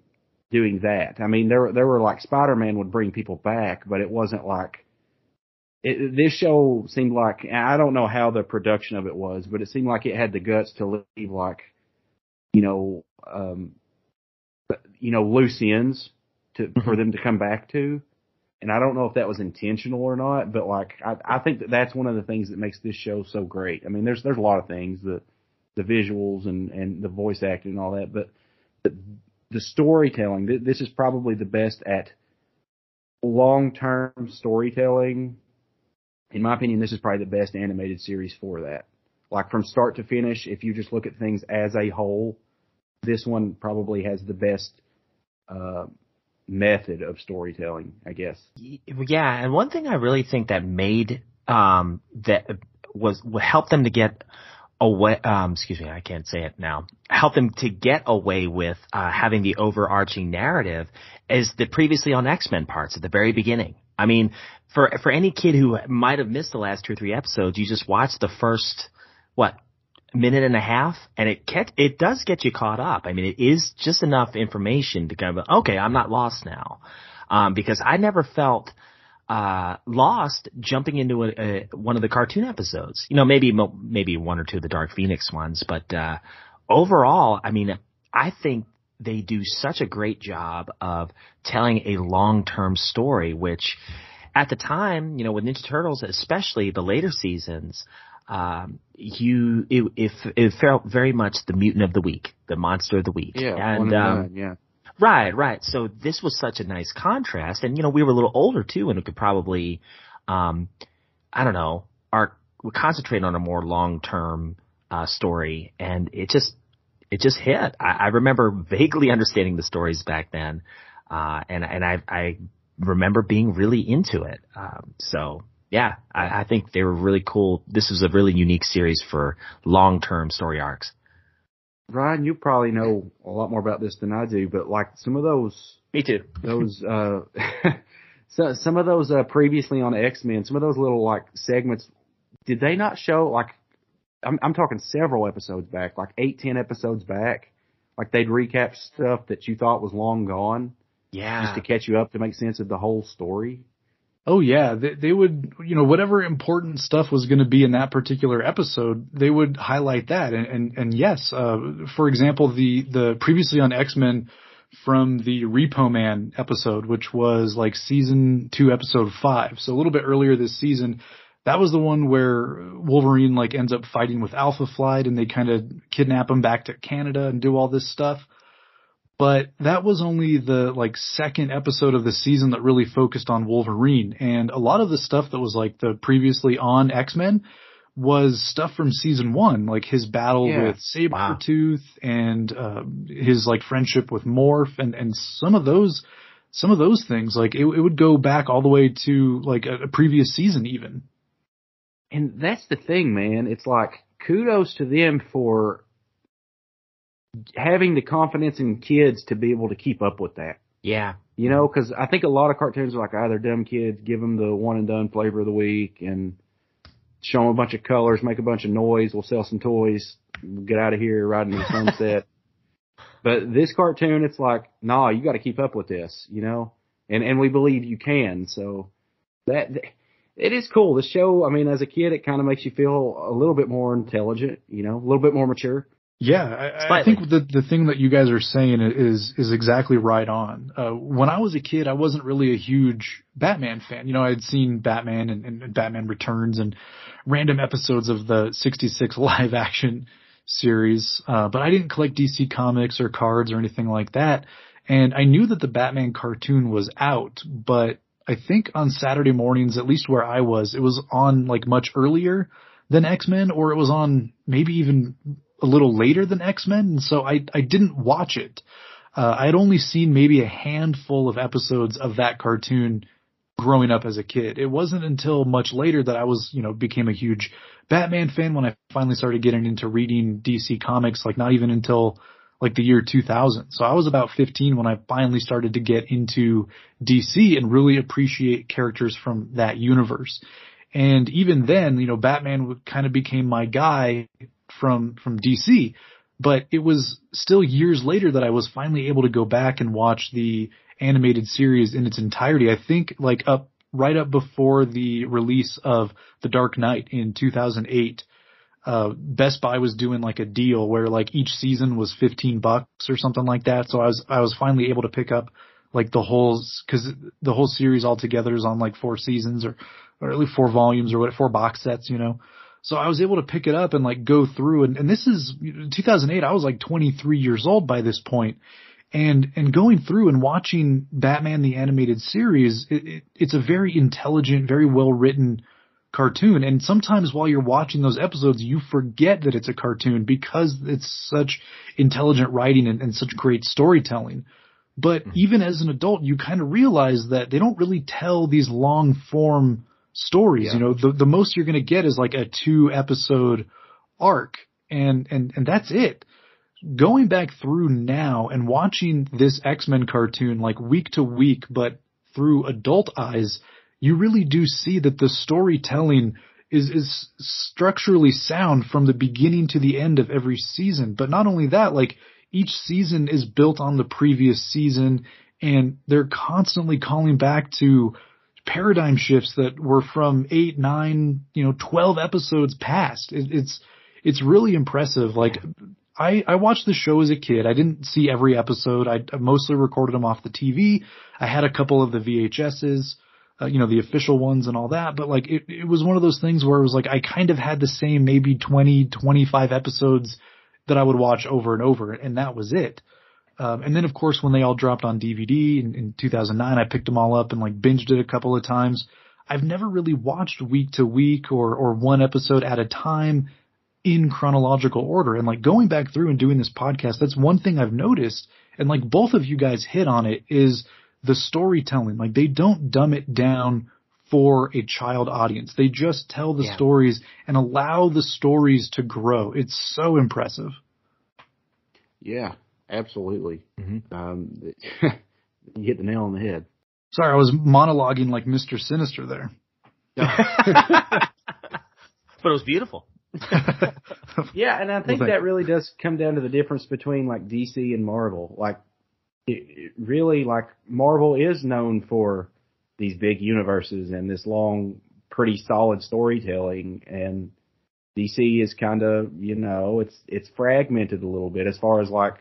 doing that. I mean, there, there were like Spider-Man would bring people back, but it wasn't like, it, this show seemed like, I don't know how the production of it was, but it seemed like it had the guts to leave like, you know, um, you know, loose ends to, for Mm-hmm. them to come back to and I don't know if that was intentional or not, but like I, I think that that's one of the things that makes this show so great. I mean, there's there's a lot of things the the visuals and and the voice acting and all that, but the, the storytelling. th- This is probably the best at long term storytelling. In my opinion, this is probably the best animated series for that. Like from start to finish, if you just look at things as a whole, this one probably has the best uh, method of storytelling, I guess. Yeah, and one thing I really think that made um that was helped them to get away um excuse me, I can't say it now. Help them to get away with uh having the overarching narrative is the previously on X-Men parts at the very beginning. I mean, for for any kid who might have missed the last two or three episodes, you just watch the first what minute and a half and it get, it does get you caught up. I mean, it is just enough information to kind of, okay, I'm not lost now. Um, because I never felt, uh, lost jumping into a, a, one of the cartoon episodes. You know, maybe, maybe one or two of the Dark Phoenix ones, but, uh, overall, I mean, I think they do such a great job of telling a long-term story, which at the time, you know, with Ninja Turtles, especially the later seasons, um, you it, it it felt very much the mutant of the week, the monster of the week, Yeah, and um, yeah. Right, right. So this was such a nice contrast, and you know we were a little older too, and we could probably, um, I don't know, our we concentrate on a more long term uh, story, and it just it just hit. I, I remember vaguely understanding the stories back then, uh, and and I I remember being really into it. Um, so yeah, I, I think they were really cool. This was a really unique series for long term story arcs. Ryan, you probably know a lot more about this than I do, but like some of those Me too. those uh so some of those uh previously on X-Men, some of those little like segments did they not show like I'm I'm talking several episodes back, like eight, ten episodes back. Like they'd recap stuff that you thought was long gone Yeah. just to catch you up to make sense of the whole story. Oh yeah, they, they would, you know, whatever important stuff was going to be in that particular episode, they would highlight that. And and, and yes, uh, for example, the the previously on X Men from the Repo Man episode, which was like season two, episode five, so a little bit earlier this season. That was the one where Wolverine like ends up fighting with Alpha Flight, and they kind of kidnap him back to Canada and do all this stuff but that was only the like second episode of the season that really focused on Wolverine and a lot of the stuff that was like the previously on X-Men was stuff from season 1 like his battle Yeah. with Sabretooth and uh, his like friendship with Morph and and some of those some of those things like it, it would go back all the way to like a, a previous season even And that's the thing, man. It's like kudos to them for having the confidence in kids to be able to keep up with that. Yeah. You know, because I think a lot of cartoons are like, either they're dumb kids. Give them the one and done flavor of the week and show them a bunch of colors, make a bunch of noise. We'll sell some toys. We'll get out of here, riding the sunset. but this cartoon, it's like, nah, you got to keep up with this. You know, and and we believe you can. So that it is cool. The show, I mean, as a kid, it kind of makes you feel a little bit more intelligent. You know, a little bit more mature. Yeah, I, I think the the thing that you guys are saying is is exactly right on. Uh, when I was a kid, I wasn't really a huge Batman fan. You know, I had seen Batman and, and Batman Returns and random episodes of the '66 live action series, uh, but I didn't collect DC comics or cards or anything like that. And I knew that the Batman cartoon was out, but I think on Saturday mornings, at least where I was, it was on like much earlier than X Men, or it was on maybe even a little later than X Men, and so I I didn't watch it. Uh, I had only seen maybe a handful of episodes of that cartoon growing up as a kid. It wasn't until much later that I was, you know, became a huge Batman fan when I finally started getting into reading DC comics, like not even until like the year 2000. So I was about 15 when I finally started to get into DC and really appreciate characters from that universe. And even then, you know, Batman kind of became my guy from, from DC, but it was still years later that I was finally able to go back and watch the animated series in its entirety. I think like up, right up before the release of The Dark Knight in 2008 uh, Best Buy was doing like a deal where like each season was 15 bucks or something like that. So I was, I was finally able to pick up like the whole, cause the whole series altogether is on like four seasons or, or at least four volumes or what, four box sets, you know. So I was able to pick it up and like go through and, and this is 2008. I was like 23 years old by this point and and going through and watching Batman the animated series, it, it, it's a very intelligent, very well written cartoon. And sometimes while you're watching those episodes, you forget that it's a cartoon because it's such intelligent writing and, and such great storytelling. But mm-hmm. even as an adult, you kind of realize that they don't really tell these long form stories. Yeah. You know, the the most you're going to get is like a two episode arc, and and and that's it going back through now and watching this X-Men cartoon like week to week, but through adult eyes, you really do see that the storytelling is, is structurally sound from the beginning to the end of every season. But not only that, like each season is built on the previous season and they're constantly calling back to paradigm shifts that were from eight, nine, you know, 12 episodes past. It, it's, it's really impressive. Like I, I watched the show as a kid. I didn't see every episode. I, mostly recorded them off the TV. I had a couple of the VHSs, uh, you know, the official ones and all that. But like, it, it was one of those things where it was like, I kind of had the same maybe 20, 25 episodes that I would watch over and over. And that was it. Um, and then of course, when they all dropped on DVD in, in 2009, I picked them all up and like binged it a couple of times. I've never really watched week to week or, or one episode at a time in chronological order. And like going back through and doing this podcast, that's one thing I've noticed. And like both of you guys hit on it is the storytelling. Like they don't dumb it down for a child audience. They just tell the Yeah. stories and allow the stories to grow. It's so impressive. Yeah, absolutely. Mhm. Um, you hit the nail on the head. Sorry, I was monologuing like Mr. Sinister there. but it was beautiful. Yeah, and I think thank that really does come down to the difference between like DC and Marvel. Like, it, it really, like Marvel is known for these big universes and this long, pretty solid storytelling, and DC is kind of, you know, it's it's fragmented a little bit as far as like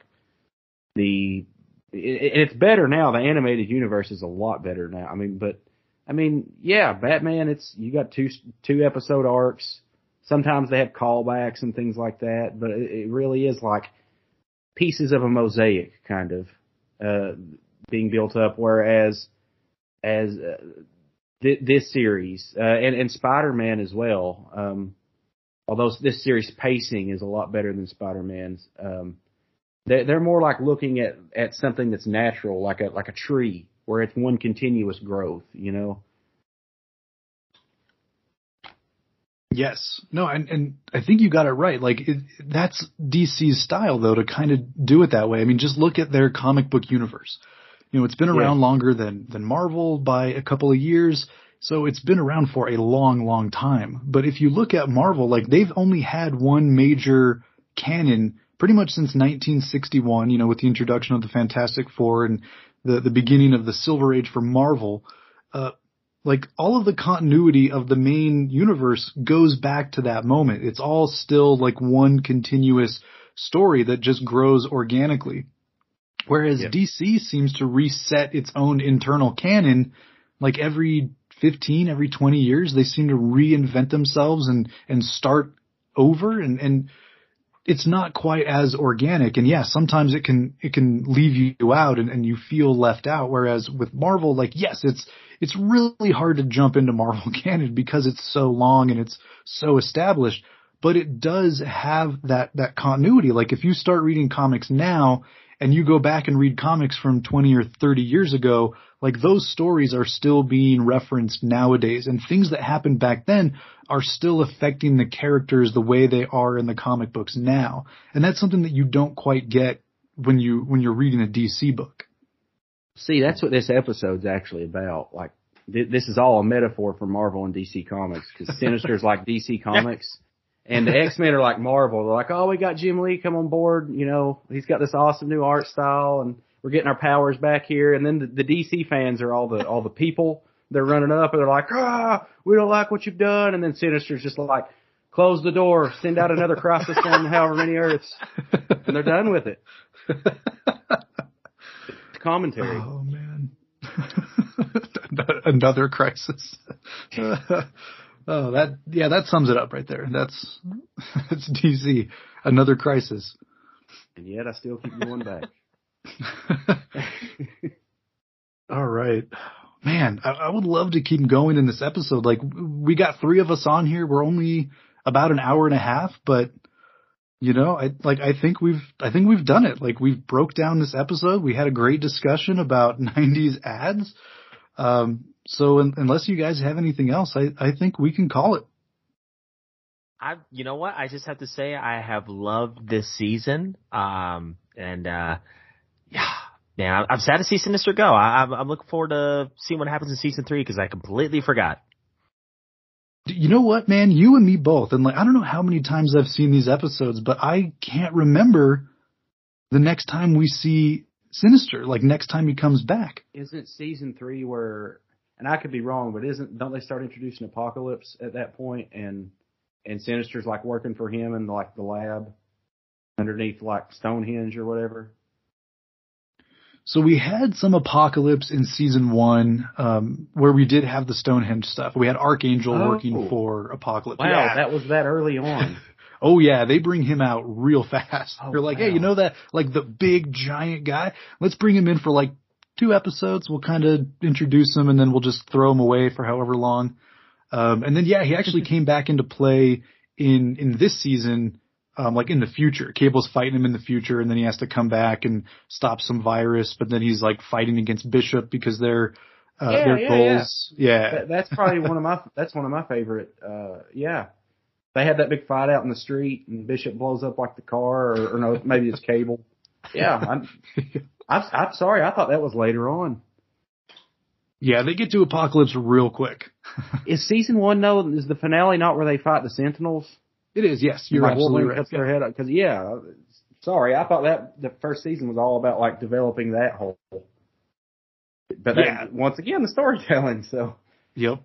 the. It, it's better now. The animated universe is a lot better now. I mean, but I mean, yeah, Batman. It's you got two two episode arcs sometimes they have callbacks and things like that, but it, it really is like pieces of a mosaic kind of uh, being built up. Whereas as uh, th- this series uh, and and Spider Man as well, um, although this series pacing is a lot better than Spider Man's. Um, they, they're more like looking at at something that's natural, like a like a tree, where it's one continuous growth. You know. Yes. No, and, and I think you got it right. Like, it, that's DC's style, though, to kind of do it that way. I mean, just look at their comic book universe. You know, it's been around longer than, than Marvel by a couple of years. So it's been around for a long, long time. But if you look at Marvel, like, they've only had one major canon pretty much since 1961, you know, with the introduction of the Fantastic Four and the, the beginning of the Silver Age for Marvel. Uh, like all of the continuity of the main universe goes back to that moment. It's all still like one continuous story that just grows organically. Whereas Yeah. DC seems to reset its own internal canon like every 15, every 20 years. They seem to reinvent themselves and, and start over and, and it's not quite as organic. And yeah, sometimes it can, it can leave you out and, and you feel left out. Whereas with Marvel, like, yes, it's, it's really hard to jump into Marvel canon because it's so long and it's so established, but it does have that, that continuity. Like if you start reading comics now and you go back and read comics from 20 or 30 years ago, like those stories are still being referenced nowadays and things that happened back then are still affecting the characters the way they are in the comic books now. And that's something that you don't quite get when you, when you're reading a DC book. See, that's what this episode's actually about. Like, th- this is all a metaphor for Marvel and DC Comics because Sinister's like DC Comics, and the X Men are like Marvel. They're like, oh, we got Jim Lee come on board. You know, he's got this awesome new art style, and we're getting our powers back here. And then the, the DC fans are all the all the people. They're running up and they're like, ah, we don't like what you've done. And then Sinister's just like, close the door, send out another crisis on however many Earths, and they're done with it. It's commentary. Oh man. Another crisis. oh, that yeah, that sums it up right there. That's that's DC. Another crisis. And yet I still keep going back. All right. Man, I, I would love to keep going in this episode. Like we got three of us on here. We're only about an hour and a half, but you know, I like I think we've I think we've done it. Like we've broke down this episode. We had a great discussion about 90s ads. Um so un, unless you guys have anything else, I I think we can call it. I, you know what? I just have to say I have loved this season. Um, and, uh, yeah, man, I'm- I'm sad to see Sinister go. I, I'm, I'm looking forward to seeing what happens in season three because I completely forgot. You know what, man? You and me both. And like, I don't know how many times I've seen these episodes, but I can't remember the next time we see Sinister, like next time he comes back. Isn't season three where, and I could be wrong, but isn't don't they start introducing Apocalypse at that point and and Sinister's like working for him in like the lab underneath like Stonehenge or whatever. So we had some apocalypse in season one, um, where we did have the Stonehenge stuff. We had Archangel Oh. working for Apocalypse. Wow, Yeah. that was that early on. Oh yeah, they bring him out real fast. Oh, They're like, hey, you know that, like the big giant guy? Let's bring him in for like two episodes. We'll kind of introduce him and then we'll just throw him away for however long. Um, and then yeah, he actually came back into play in in this season, um, like in the future, Cable's fighting him in the future, and then he has to come back and stop some virus, but then he's like fighting against Bishop because they're uh, Yeah, their yeah, goals. Yeah, That, that's probably one of my that's one of my favorite. Uh, yeah, they had that big fight out in the street, and Bishop blows up like the car, or, or no, maybe it's Cable. Yeah, I'm, I'm I'm sorry, I thought that was later on. yeah, they get to Apocalypse real quick. Is season one though? Is the finale not where they fight the Sentinels? It is, yes, you're like absolutely right. cuts their head up because yeah. Sorry, I thought that the first season was all about like developing that whole. But that- Yeah. once again, the storytelling. So Yep.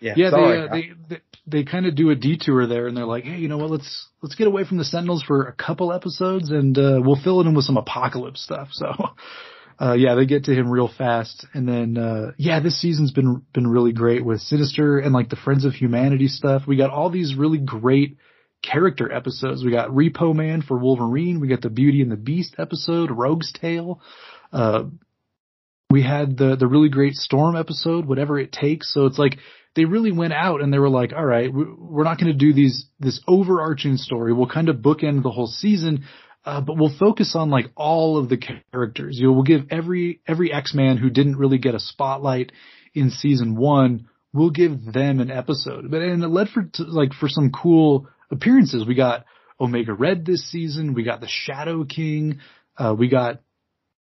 Yeah, Yeah, they, uh, they they they kind of do a detour there, and they're like, hey, you know what? Let's let's get away from the Sentinels for a couple episodes, and uh, we'll fill it in with some apocalypse stuff. So, uh, yeah, they get to him real fast, and then uh, yeah, this season's been been really great with Sinister and like the Friends of Humanity stuff. We got all these really great character episodes. We got Repo Man for Wolverine. We got the Beauty and the Beast episode, Rogue's Tale. Uh, we had the the really great Storm episode, whatever it takes. So it's like they really went out and they were like, all right, we- we're not going to do these this overarching story. We'll kind of bookend the whole season, uh, but we'll focus on like all of the characters. You know, we'll give every every X Man who didn't really get a spotlight in season one, we'll give them an episode. But and it led for to, like for some cool appearances. We got Omega Red this season. We got the Shadow King. Uh, we got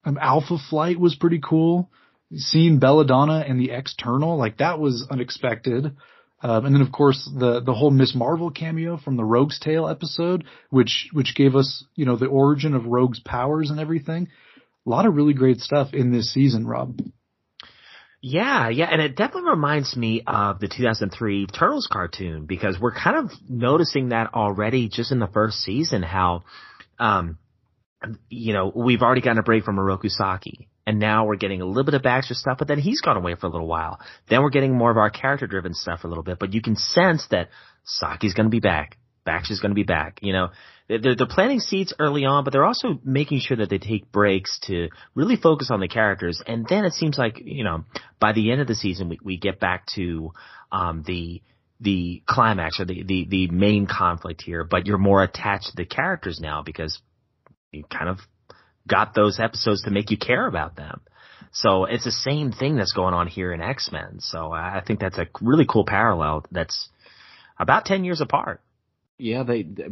um, Alpha Flight was pretty cool. Seeing Belladonna and the External, like that was unexpected. Um, and then of course the the whole Miss Marvel cameo from the Rogue's Tale episode, which which gave us you know the origin of Rogue's powers and everything. A lot of really great stuff in this season, Rob. Yeah, yeah, and it definitely reminds me of the 2003 Turtles cartoon because we're kind of noticing that already just in the first season how, um, you know, we've already gotten a break from Oroku Saki and now we're getting a little bit of Baxter stuff, but then he's gone away for a little while. Then we're getting more of our character driven stuff for a little bit, but you can sense that Saki's gonna be back. Baxter's gonna be back, you know. They're, they're planting seeds early on, but they're also making sure that they take breaks to really focus on the characters. And then it seems like, you know, by the end of the season, we, we get back to, um, the, the climax or the, the, the main conflict here, but you're more attached to the characters now because you kind of got those episodes to make you care about them. So it's the same thing that's going on here in X-Men. So I think that's a really cool parallel that's about 10 years apart. Yeah, they, they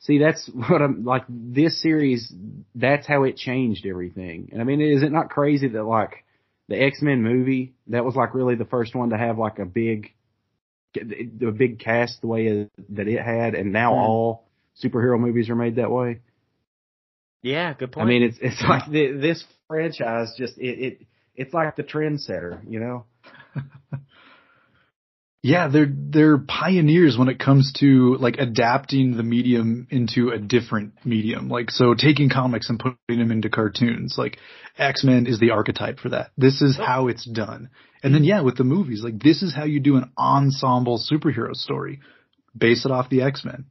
see that's what I'm like. This series, that's how it changed everything. And I mean, is it not crazy that like the X Men movie that was like really the first one to have like a big, a big cast the way that it had, and now Mm. all superhero movies are made that way. Yeah, good point. I mean, it's it's like the, this franchise just it, it it's like the trendsetter, you know. Yeah, they're they're pioneers when it comes to like adapting the medium into a different medium. Like so taking comics and putting them into cartoons. Like X-Men is the archetype for that. This is how it's done. And then yeah, with the movies, like this is how you do an ensemble superhero story. Base it off the X-Men.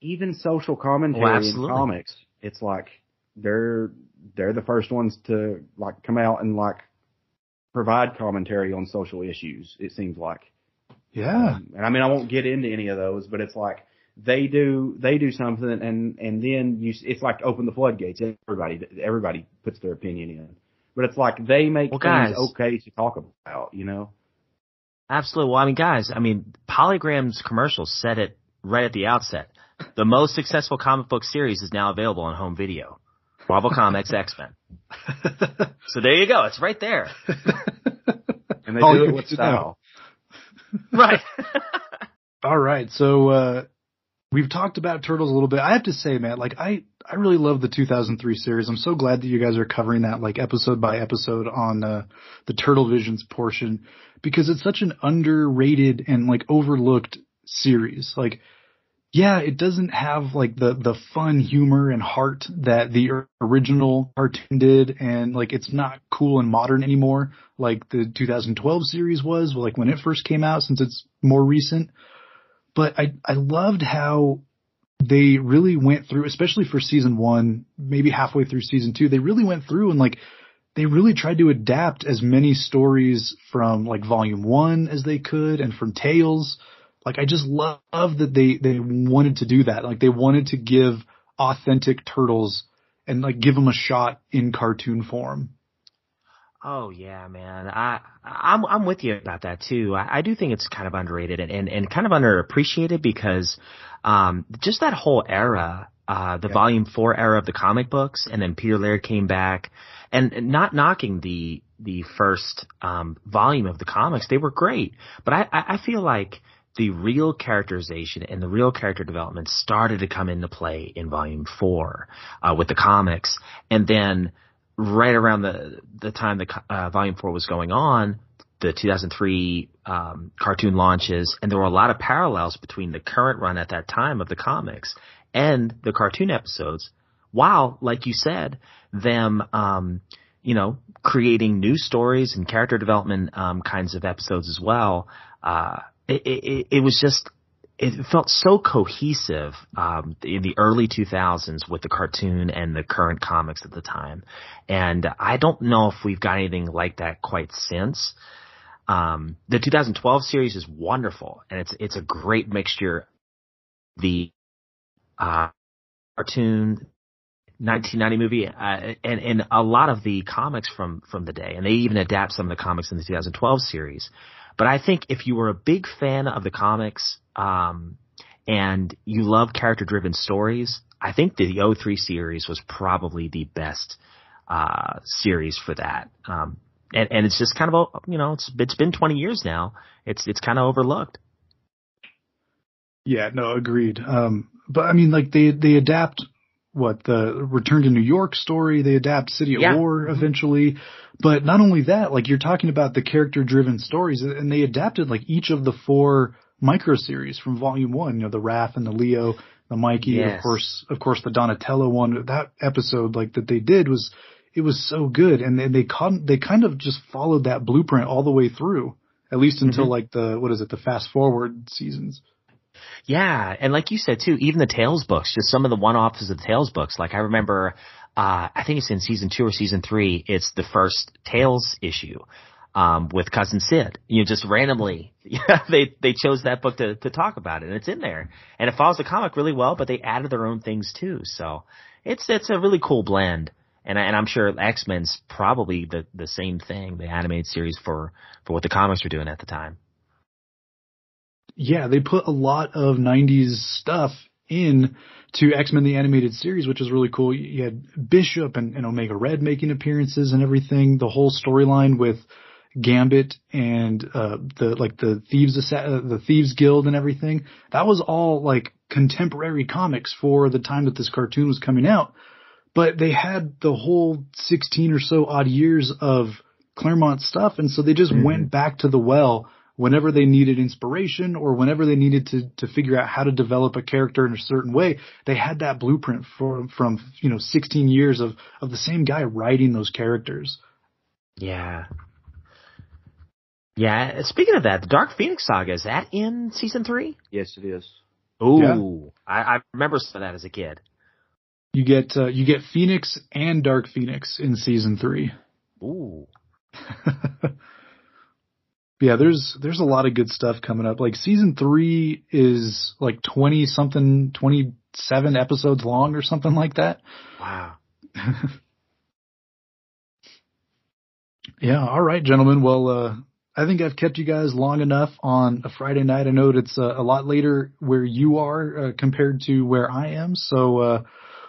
even social commentary Oh, in comics, it's like they're they're the first ones to like come out and like provide commentary on social issues. It seems like, Yeah. Um, and I mean, I won't get into any of those, but it's like they do they do something, and and then you it's like open the floodgates. Everybody everybody puts their opinion in, but it's like they make Well, things guys- okay to talk about. You know, Absolutely. Well, I mean, guys, I mean, Polygram's commercial said it right at the outset. The most successful comic book series is now available on home video. Marvel Comics X-Men. So there you go. It's right there. and they All do it with need to know. style. Right. All right. So, uh, we've talked about Turtles a little bit. I have to say, man, like I, I really love the 2003 series. I'm so glad that you guys are covering that like episode by episode on, uh, the Turtle Visions portion because it's such an underrated and like overlooked series. Like, yeah, it doesn't have like the, the fun humor and heart that the original cartoon did. And like, it's not cool and modern anymore. Like the 2012 series was, like when it first came out since it's more recent but I I loved how they really went through, especially for season one, maybe halfway through season two, they really went through and like they really tried to adapt as many stories from like volume one as they could and from Tales. Like I just love that they they wanted to do that. Like they wanted to give authentic turtles and like give them a shot in cartoon form. Oh yeah, man. I I'm I'm with you about that too. I, I do think it's kind of underrated and, and, and kind of underappreciated because um just that whole era, uh the Yeah. volume four era of the comic books and then Peter Laird came back and and not knocking the the first um volume of the comics, they were great. But I, I, I feel like the real characterization and the real character development started to come into play in volume four uh, with the comics, and then right around the the time the uh, volume four was going on, the 2003 um, cartoon launches, and there were a lot of parallels between the current run at that time of the comics and the cartoon episodes. While, like you said, them, um, you know, creating new stories and character development um, kinds of episodes as well. Uh, it, it, was just it felt so cohesive um, in the early 2000s with the cartoon and the current comics at the time, and I don't know if we've got anything like that quite since. Um, the 2012 series is wonderful, and it's it's a great mixture. The uh, cartoon 1990 movie uh, and and a lot of the comics from from the day, and they even adapt some of the comics in the 2012 series. But I think if you were a big fan of the comics um, and you love character driven stories, I think the 03 series was probably the best uh, series for that. Um, and, and it's just kind of a- you know it's it's been 20 years now. It's it's kind of overlooked. Yeah, no, agreed. Um, but I mean, like they they adapt what the Return to New York story. They adapt City of Yeah. War eventually. But not only that, like you're talking about the character driven stories, and they adapted like each of the four micro series from Volume One. You know, the Raph and the Leo, the Mikey, and of course, of course, the Donatello one. That episode, like that they did, was it was so good, and they they con- they kind of just followed that blueprint all the way through, at least until Mhm. like the what is it, the fast forward seasons. Yeah, and like you said too, even the Tales books, just some of the one-offs of the Tales books. Like I remember, uh, I think it's in season two or season three. It's the first Tales issue, um, with cousin Sid. You know, just randomly, they they chose that book to to talk about it, and it's in there, and it follows the comic really well. But they added their own things too, so it's it's a really cool blend. And, and I'm sure X Men's probably the the same thing, the animated series for for what the comics were doing at the time. yeah, they put a lot of 90s stuff in to X-Men the animated series, which is really cool. You had Bishop and, and Omega Red making appearances and everything. The whole storyline with Gambit and uh the like the thieves uh, the thieves guild and everything. That was all like contemporary comics for the time that this cartoon was coming out. But they had the whole 16 or so odd years of Claremont stuff and so they just Mhm. went back to the well whenever they needed inspiration or whenever they needed to to figure out how to develop a character in a certain way, they had that blueprint from from you know 16 years of of the same guy writing those characters. Yeah. Yeah. Speaking of that, the Dark Phoenix saga is that in season three? Yes, it is. Ooh, I, I remember some of that as a kid. You get uh, you get Phoenix and Dark Phoenix in season 3. Ooh. yeah, there's there's a lot of good stuff coming up. Like season 3 is like 20 something 27 episodes long or something like that. Wow. Yeah, all right, gentlemen. Well, uh, I think I've kept you guys long enough on a Friday night. I know it's uh, a lot later where you are uh, compared to where I am. So, uh,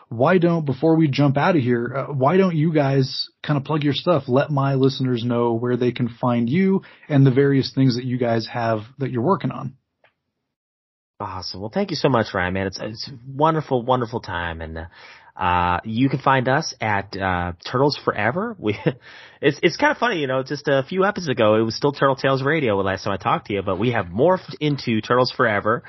why don't, before we jump out of here, uh, why don't you guys kind of plug your stuff? Let my listeners know where they can find you and the various things that you guys have that you're working on. Awesome. Well, thank you so much, Ryan, man. It's, it's wonderful, wonderful time. And, uh, uh, you can find us at, uh, Turtles Forever. We, it's, it's kind of funny, you know, just a few episodes ago, it was still Turtle Tales Radio the last time I talked to you, but we have morphed into Turtles Forever.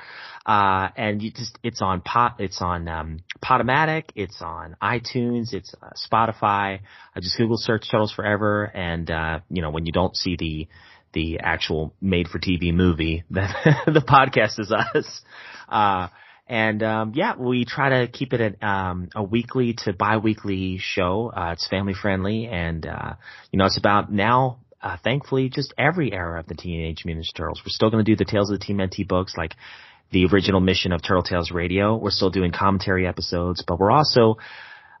Uh, and you just, it's on pot, it's on, um, Podomatic, it's on iTunes, it's uh, Spotify. I just Google search Turtles Forever. And, uh, you know, when you don't see the, the actual made for TV movie, then the podcast is us. Uh, and um, yeah, we try to keep it at um, a weekly to bi-weekly show. Uh, it's family friendly, and uh, you know, it's about now. Uh, thankfully, just every era of the Teenage Mutant Turtles. We're still going to do the Tales of the TMNT books, like the original mission of Turtle Tales Radio. We're still doing commentary episodes, but we're also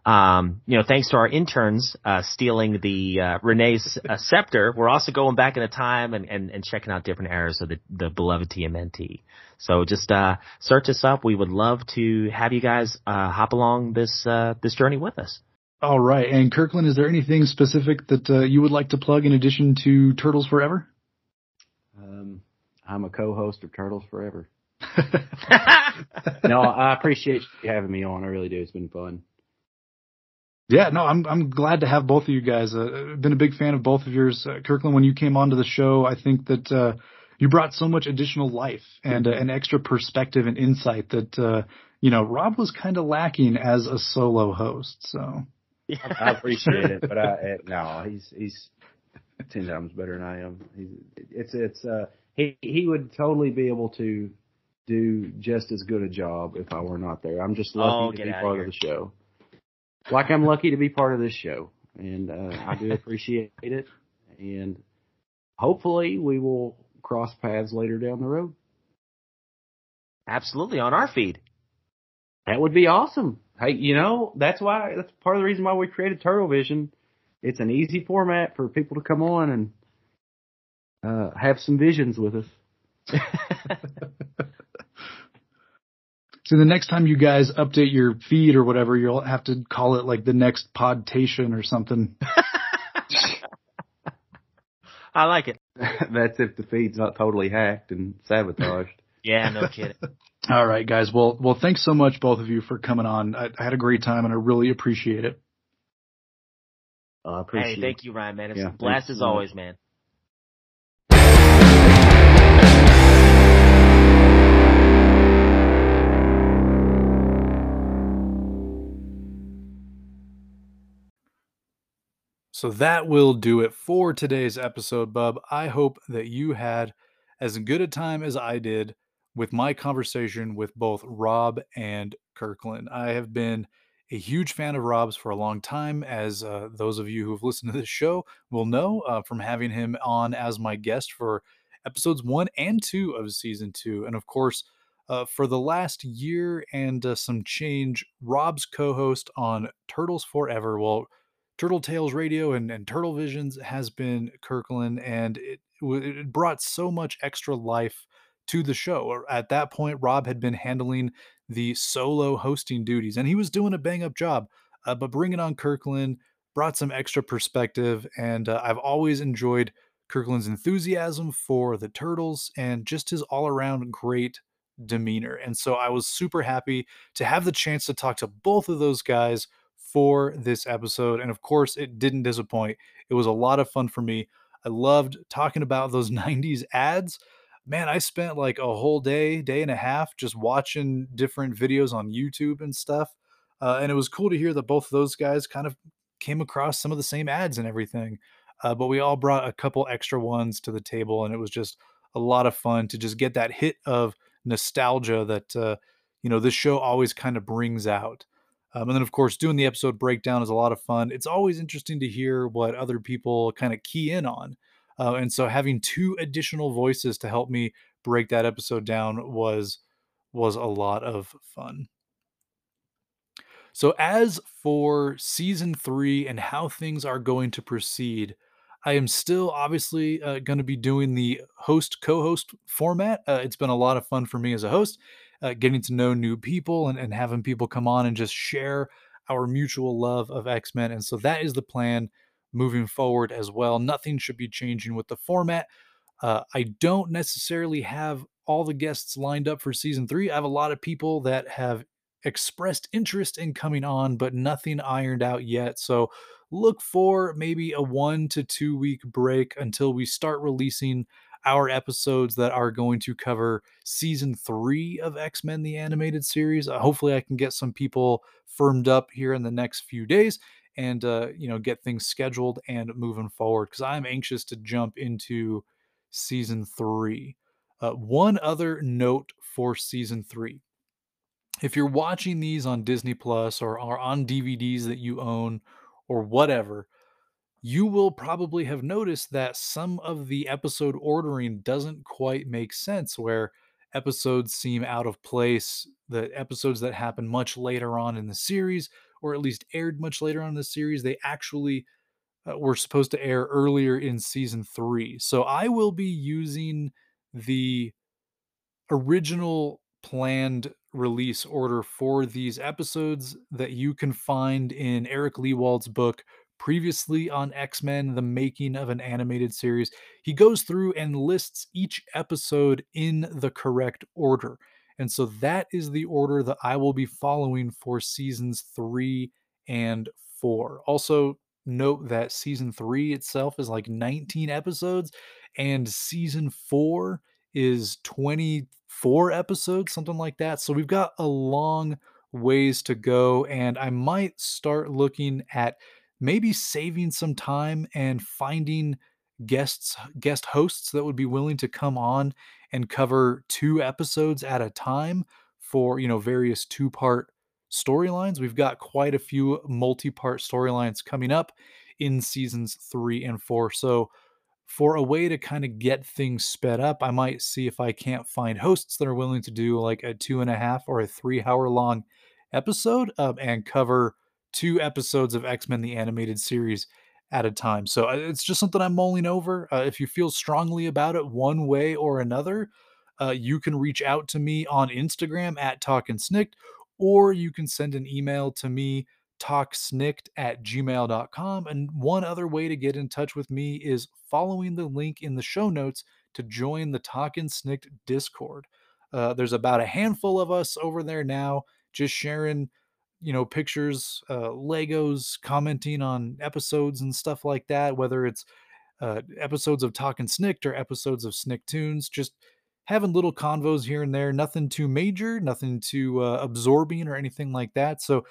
um, you know, thanks to our interns uh, stealing the uh, Renet's uh, scepter, we're also going back in a time and, and, and checking out different eras of the, the beloved TMNT. So just uh, search us up. We would love to have you guys uh, hop along this uh, this journey with us. All right. And Kirkland, is there anything specific that uh, you would like to plug in addition to Turtles Forever? Um, I'm a co-host of Turtles Forever. no, I appreciate you having me on. I really do. It's been fun. Yeah, no, I'm I'm glad to have both of you guys. Uh, been a big fan of both of yours, uh, Kirkland. When you came onto the show, I think that uh, you brought so much additional life and uh, an extra perspective and insight that uh, you know Rob was kind of lacking as a solo host. So I appreciate it, but I uh, no, he's he's ten times better than I am. He's it's it's uh he he would totally be able to do just as good a job if I were not there. I'm just lucky Oh, to be part here. of the show. Like I'm lucky to be part of this show, and uh, I do appreciate it. And hopefully, we will cross paths later down the road. Absolutely on our feed. That would be awesome. Hey, you know that's why that's part of the reason why we created Turtle Vision. It's an easy format for people to come on and uh, have some visions with us. So the next time you guys update your feed or whatever, you'll have to call it like the next podtation or something. I like it. That's if the feed's not totally hacked and sabotaged. Yeah, no kidding. All right, guys. Well, well, thanks so much, both of you, for coming on. I, I had a great time and I really appreciate it. I appreciate hey, thank you, Ryan, man. It's Yeah, a blast as so much. always, man. So that will do it for today's episode, Bub. I hope that you had as good a time as I did with my conversation with both Rob and Kirkland. I have been a huge fan of Rob's for a long time, as uh, those of you who have listened to this show will know uh, from having him on as my guest for episodes one and two of season two. And of course, uh, for the last year and uh, some change, Rob's co host on Turtles Forever. Well, Turtle Tales Radio and, and Turtle Visions has been Kirkland, and it, it brought so much extra life to the show. At that point, Rob had been handling the solo hosting duties, and he was doing a bang up job. Uh, but bringing on Kirkland brought some extra perspective, and uh, I've always enjoyed Kirkland's enthusiasm for the Turtles and just his all around great demeanor. And so I was super happy to have the chance to talk to both of those guys for this episode. And of course, it didn't disappoint. It was a lot of fun for me. I loved talking about those 90s ads. Man, I spent like a whole day, day and a half just watching different videos on YouTube and stuff. Uh, and it was cool to hear that both those guys kind of came across some of the same ads and everything. Uh, but we all brought a couple extra ones to the table, and it was just a lot of fun to just get that hit of nostalgia that uh, you know this show always kind of brings out. Um, and then, of course, doing the episode breakdown is a lot of fun. It's always interesting to hear what other people kind of key in on. Uh, and so, having two additional voices to help me break that episode down was was a lot of fun. So, as for season three and how things are going to proceed, I am still obviously uh, going to be doing the host co host format. Uh, it's been a lot of fun for me as a host, uh, getting to know new people and, and having people come on and just share our mutual love of X Men. And so that is the plan moving forward as well. Nothing should be changing with the format. Uh, I don't necessarily have all the guests lined up for season three. I have a lot of people that have expressed interest in coming on, but nothing ironed out yet. So look for maybe a one to two week break until we start releasing our episodes that are going to cover season three of X Men the animated series. Uh, hopefully, I can get some people firmed up here in the next few days and uh, you know get things scheduled and moving forward because I'm anxious to jump into season three. Uh, one other note for season three if you're watching these on Disney Plus or, or on DVDs that you own or whatever, you will probably have noticed that some of the episode ordering doesn't quite make sense, where episodes seem out of place. The episodes that happen much later on in the series, or at least aired much later on in the series, they actually uh, were supposed to air earlier in season three. So I will be using the original planned release order for these episodes that you can find in Eric Lewald's book previously on X-Men the making of an animated series. He goes through and lists each episode in the correct order. And so that is the order that I will be following for seasons 3 and 4. Also note that season 3 itself is like 19 episodes and season 4 is 24 episodes, something like that. So we've got a long ways to go, and I might start looking at maybe saving some time and finding guests guest hosts that would be willing to come on and cover two episodes at a time for you know various two part storylines. We've got quite a few multi-part storylines coming up in seasons three and four. So for a way to kind of get things sped up, I might see if I can't find hosts that are willing to do like a two and a half or a three hour long episode um, and cover two episodes of X Men the Animated Series at a time. So uh, it's just something I'm mulling over. Uh, if you feel strongly about it one way or another, uh, you can reach out to me on Instagram at Talkin' Snikt, or you can send an email to me talksnikt at gmail.com. And one other way to get in touch with me is following the link in the show notes to join the Talkin' Snikt Discord. Uh, there's about a handful of us over there now, just sharing, you know, pictures, uh, Legos, commenting on episodes and stuff like that, whether it's uh, episodes of Talkin' Snikt or episodes of Snicktoons, just having little convos here and there, nothing too major, nothing too uh, absorbing or anything like that. So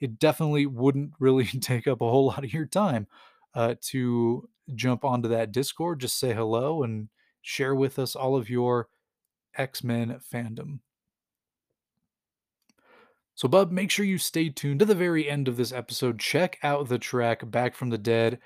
it definitely wouldn't really take up a whole lot of your time uh, to jump onto that Discord, just say hello and share with us all of your X Men fandom. So, Bub, make sure you stay tuned to the very end of this episode. Check out the track Back from the Dead.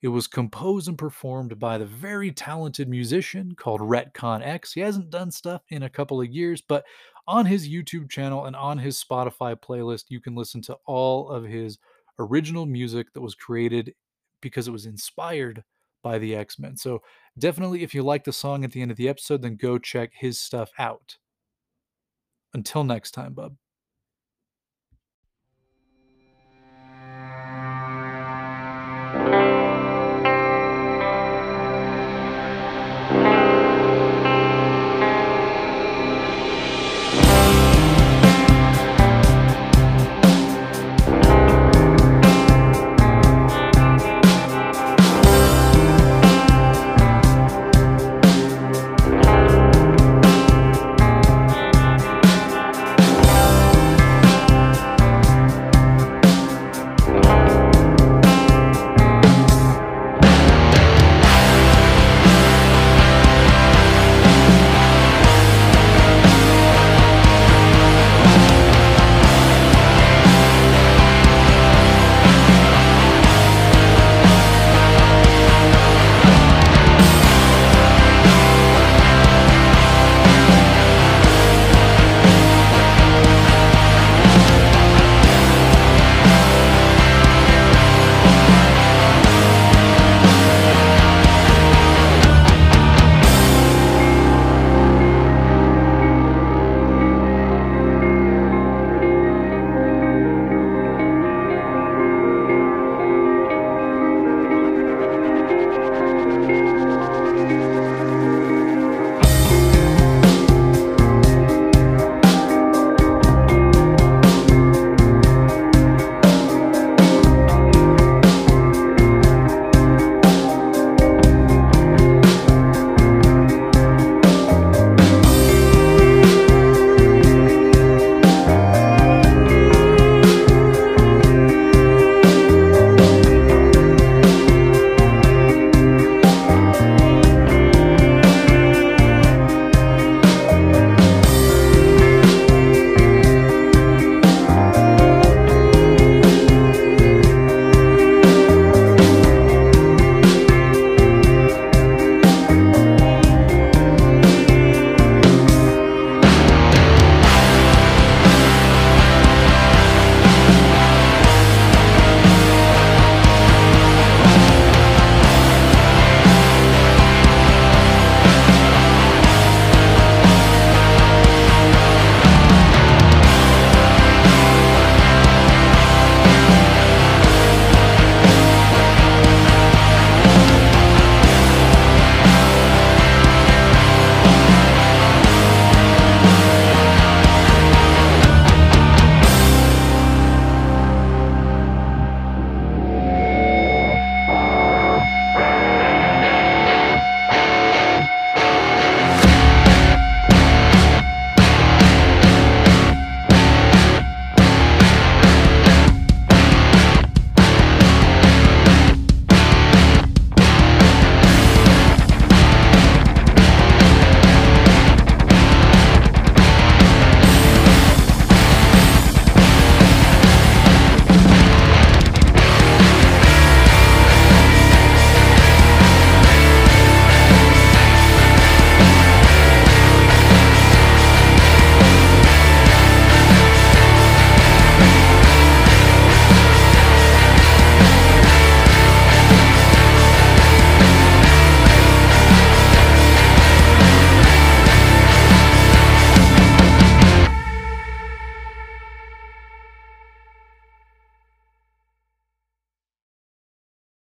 It was composed and performed by the very talented musician called Retcon X. He hasn't done stuff in a couple of years, but on his YouTube channel and on his Spotify playlist, you can listen to all of his original music that was created because it was inspired by the X Men. So, definitely, if you like the song at the end of the episode, then go check his stuff out. Until next time, bub.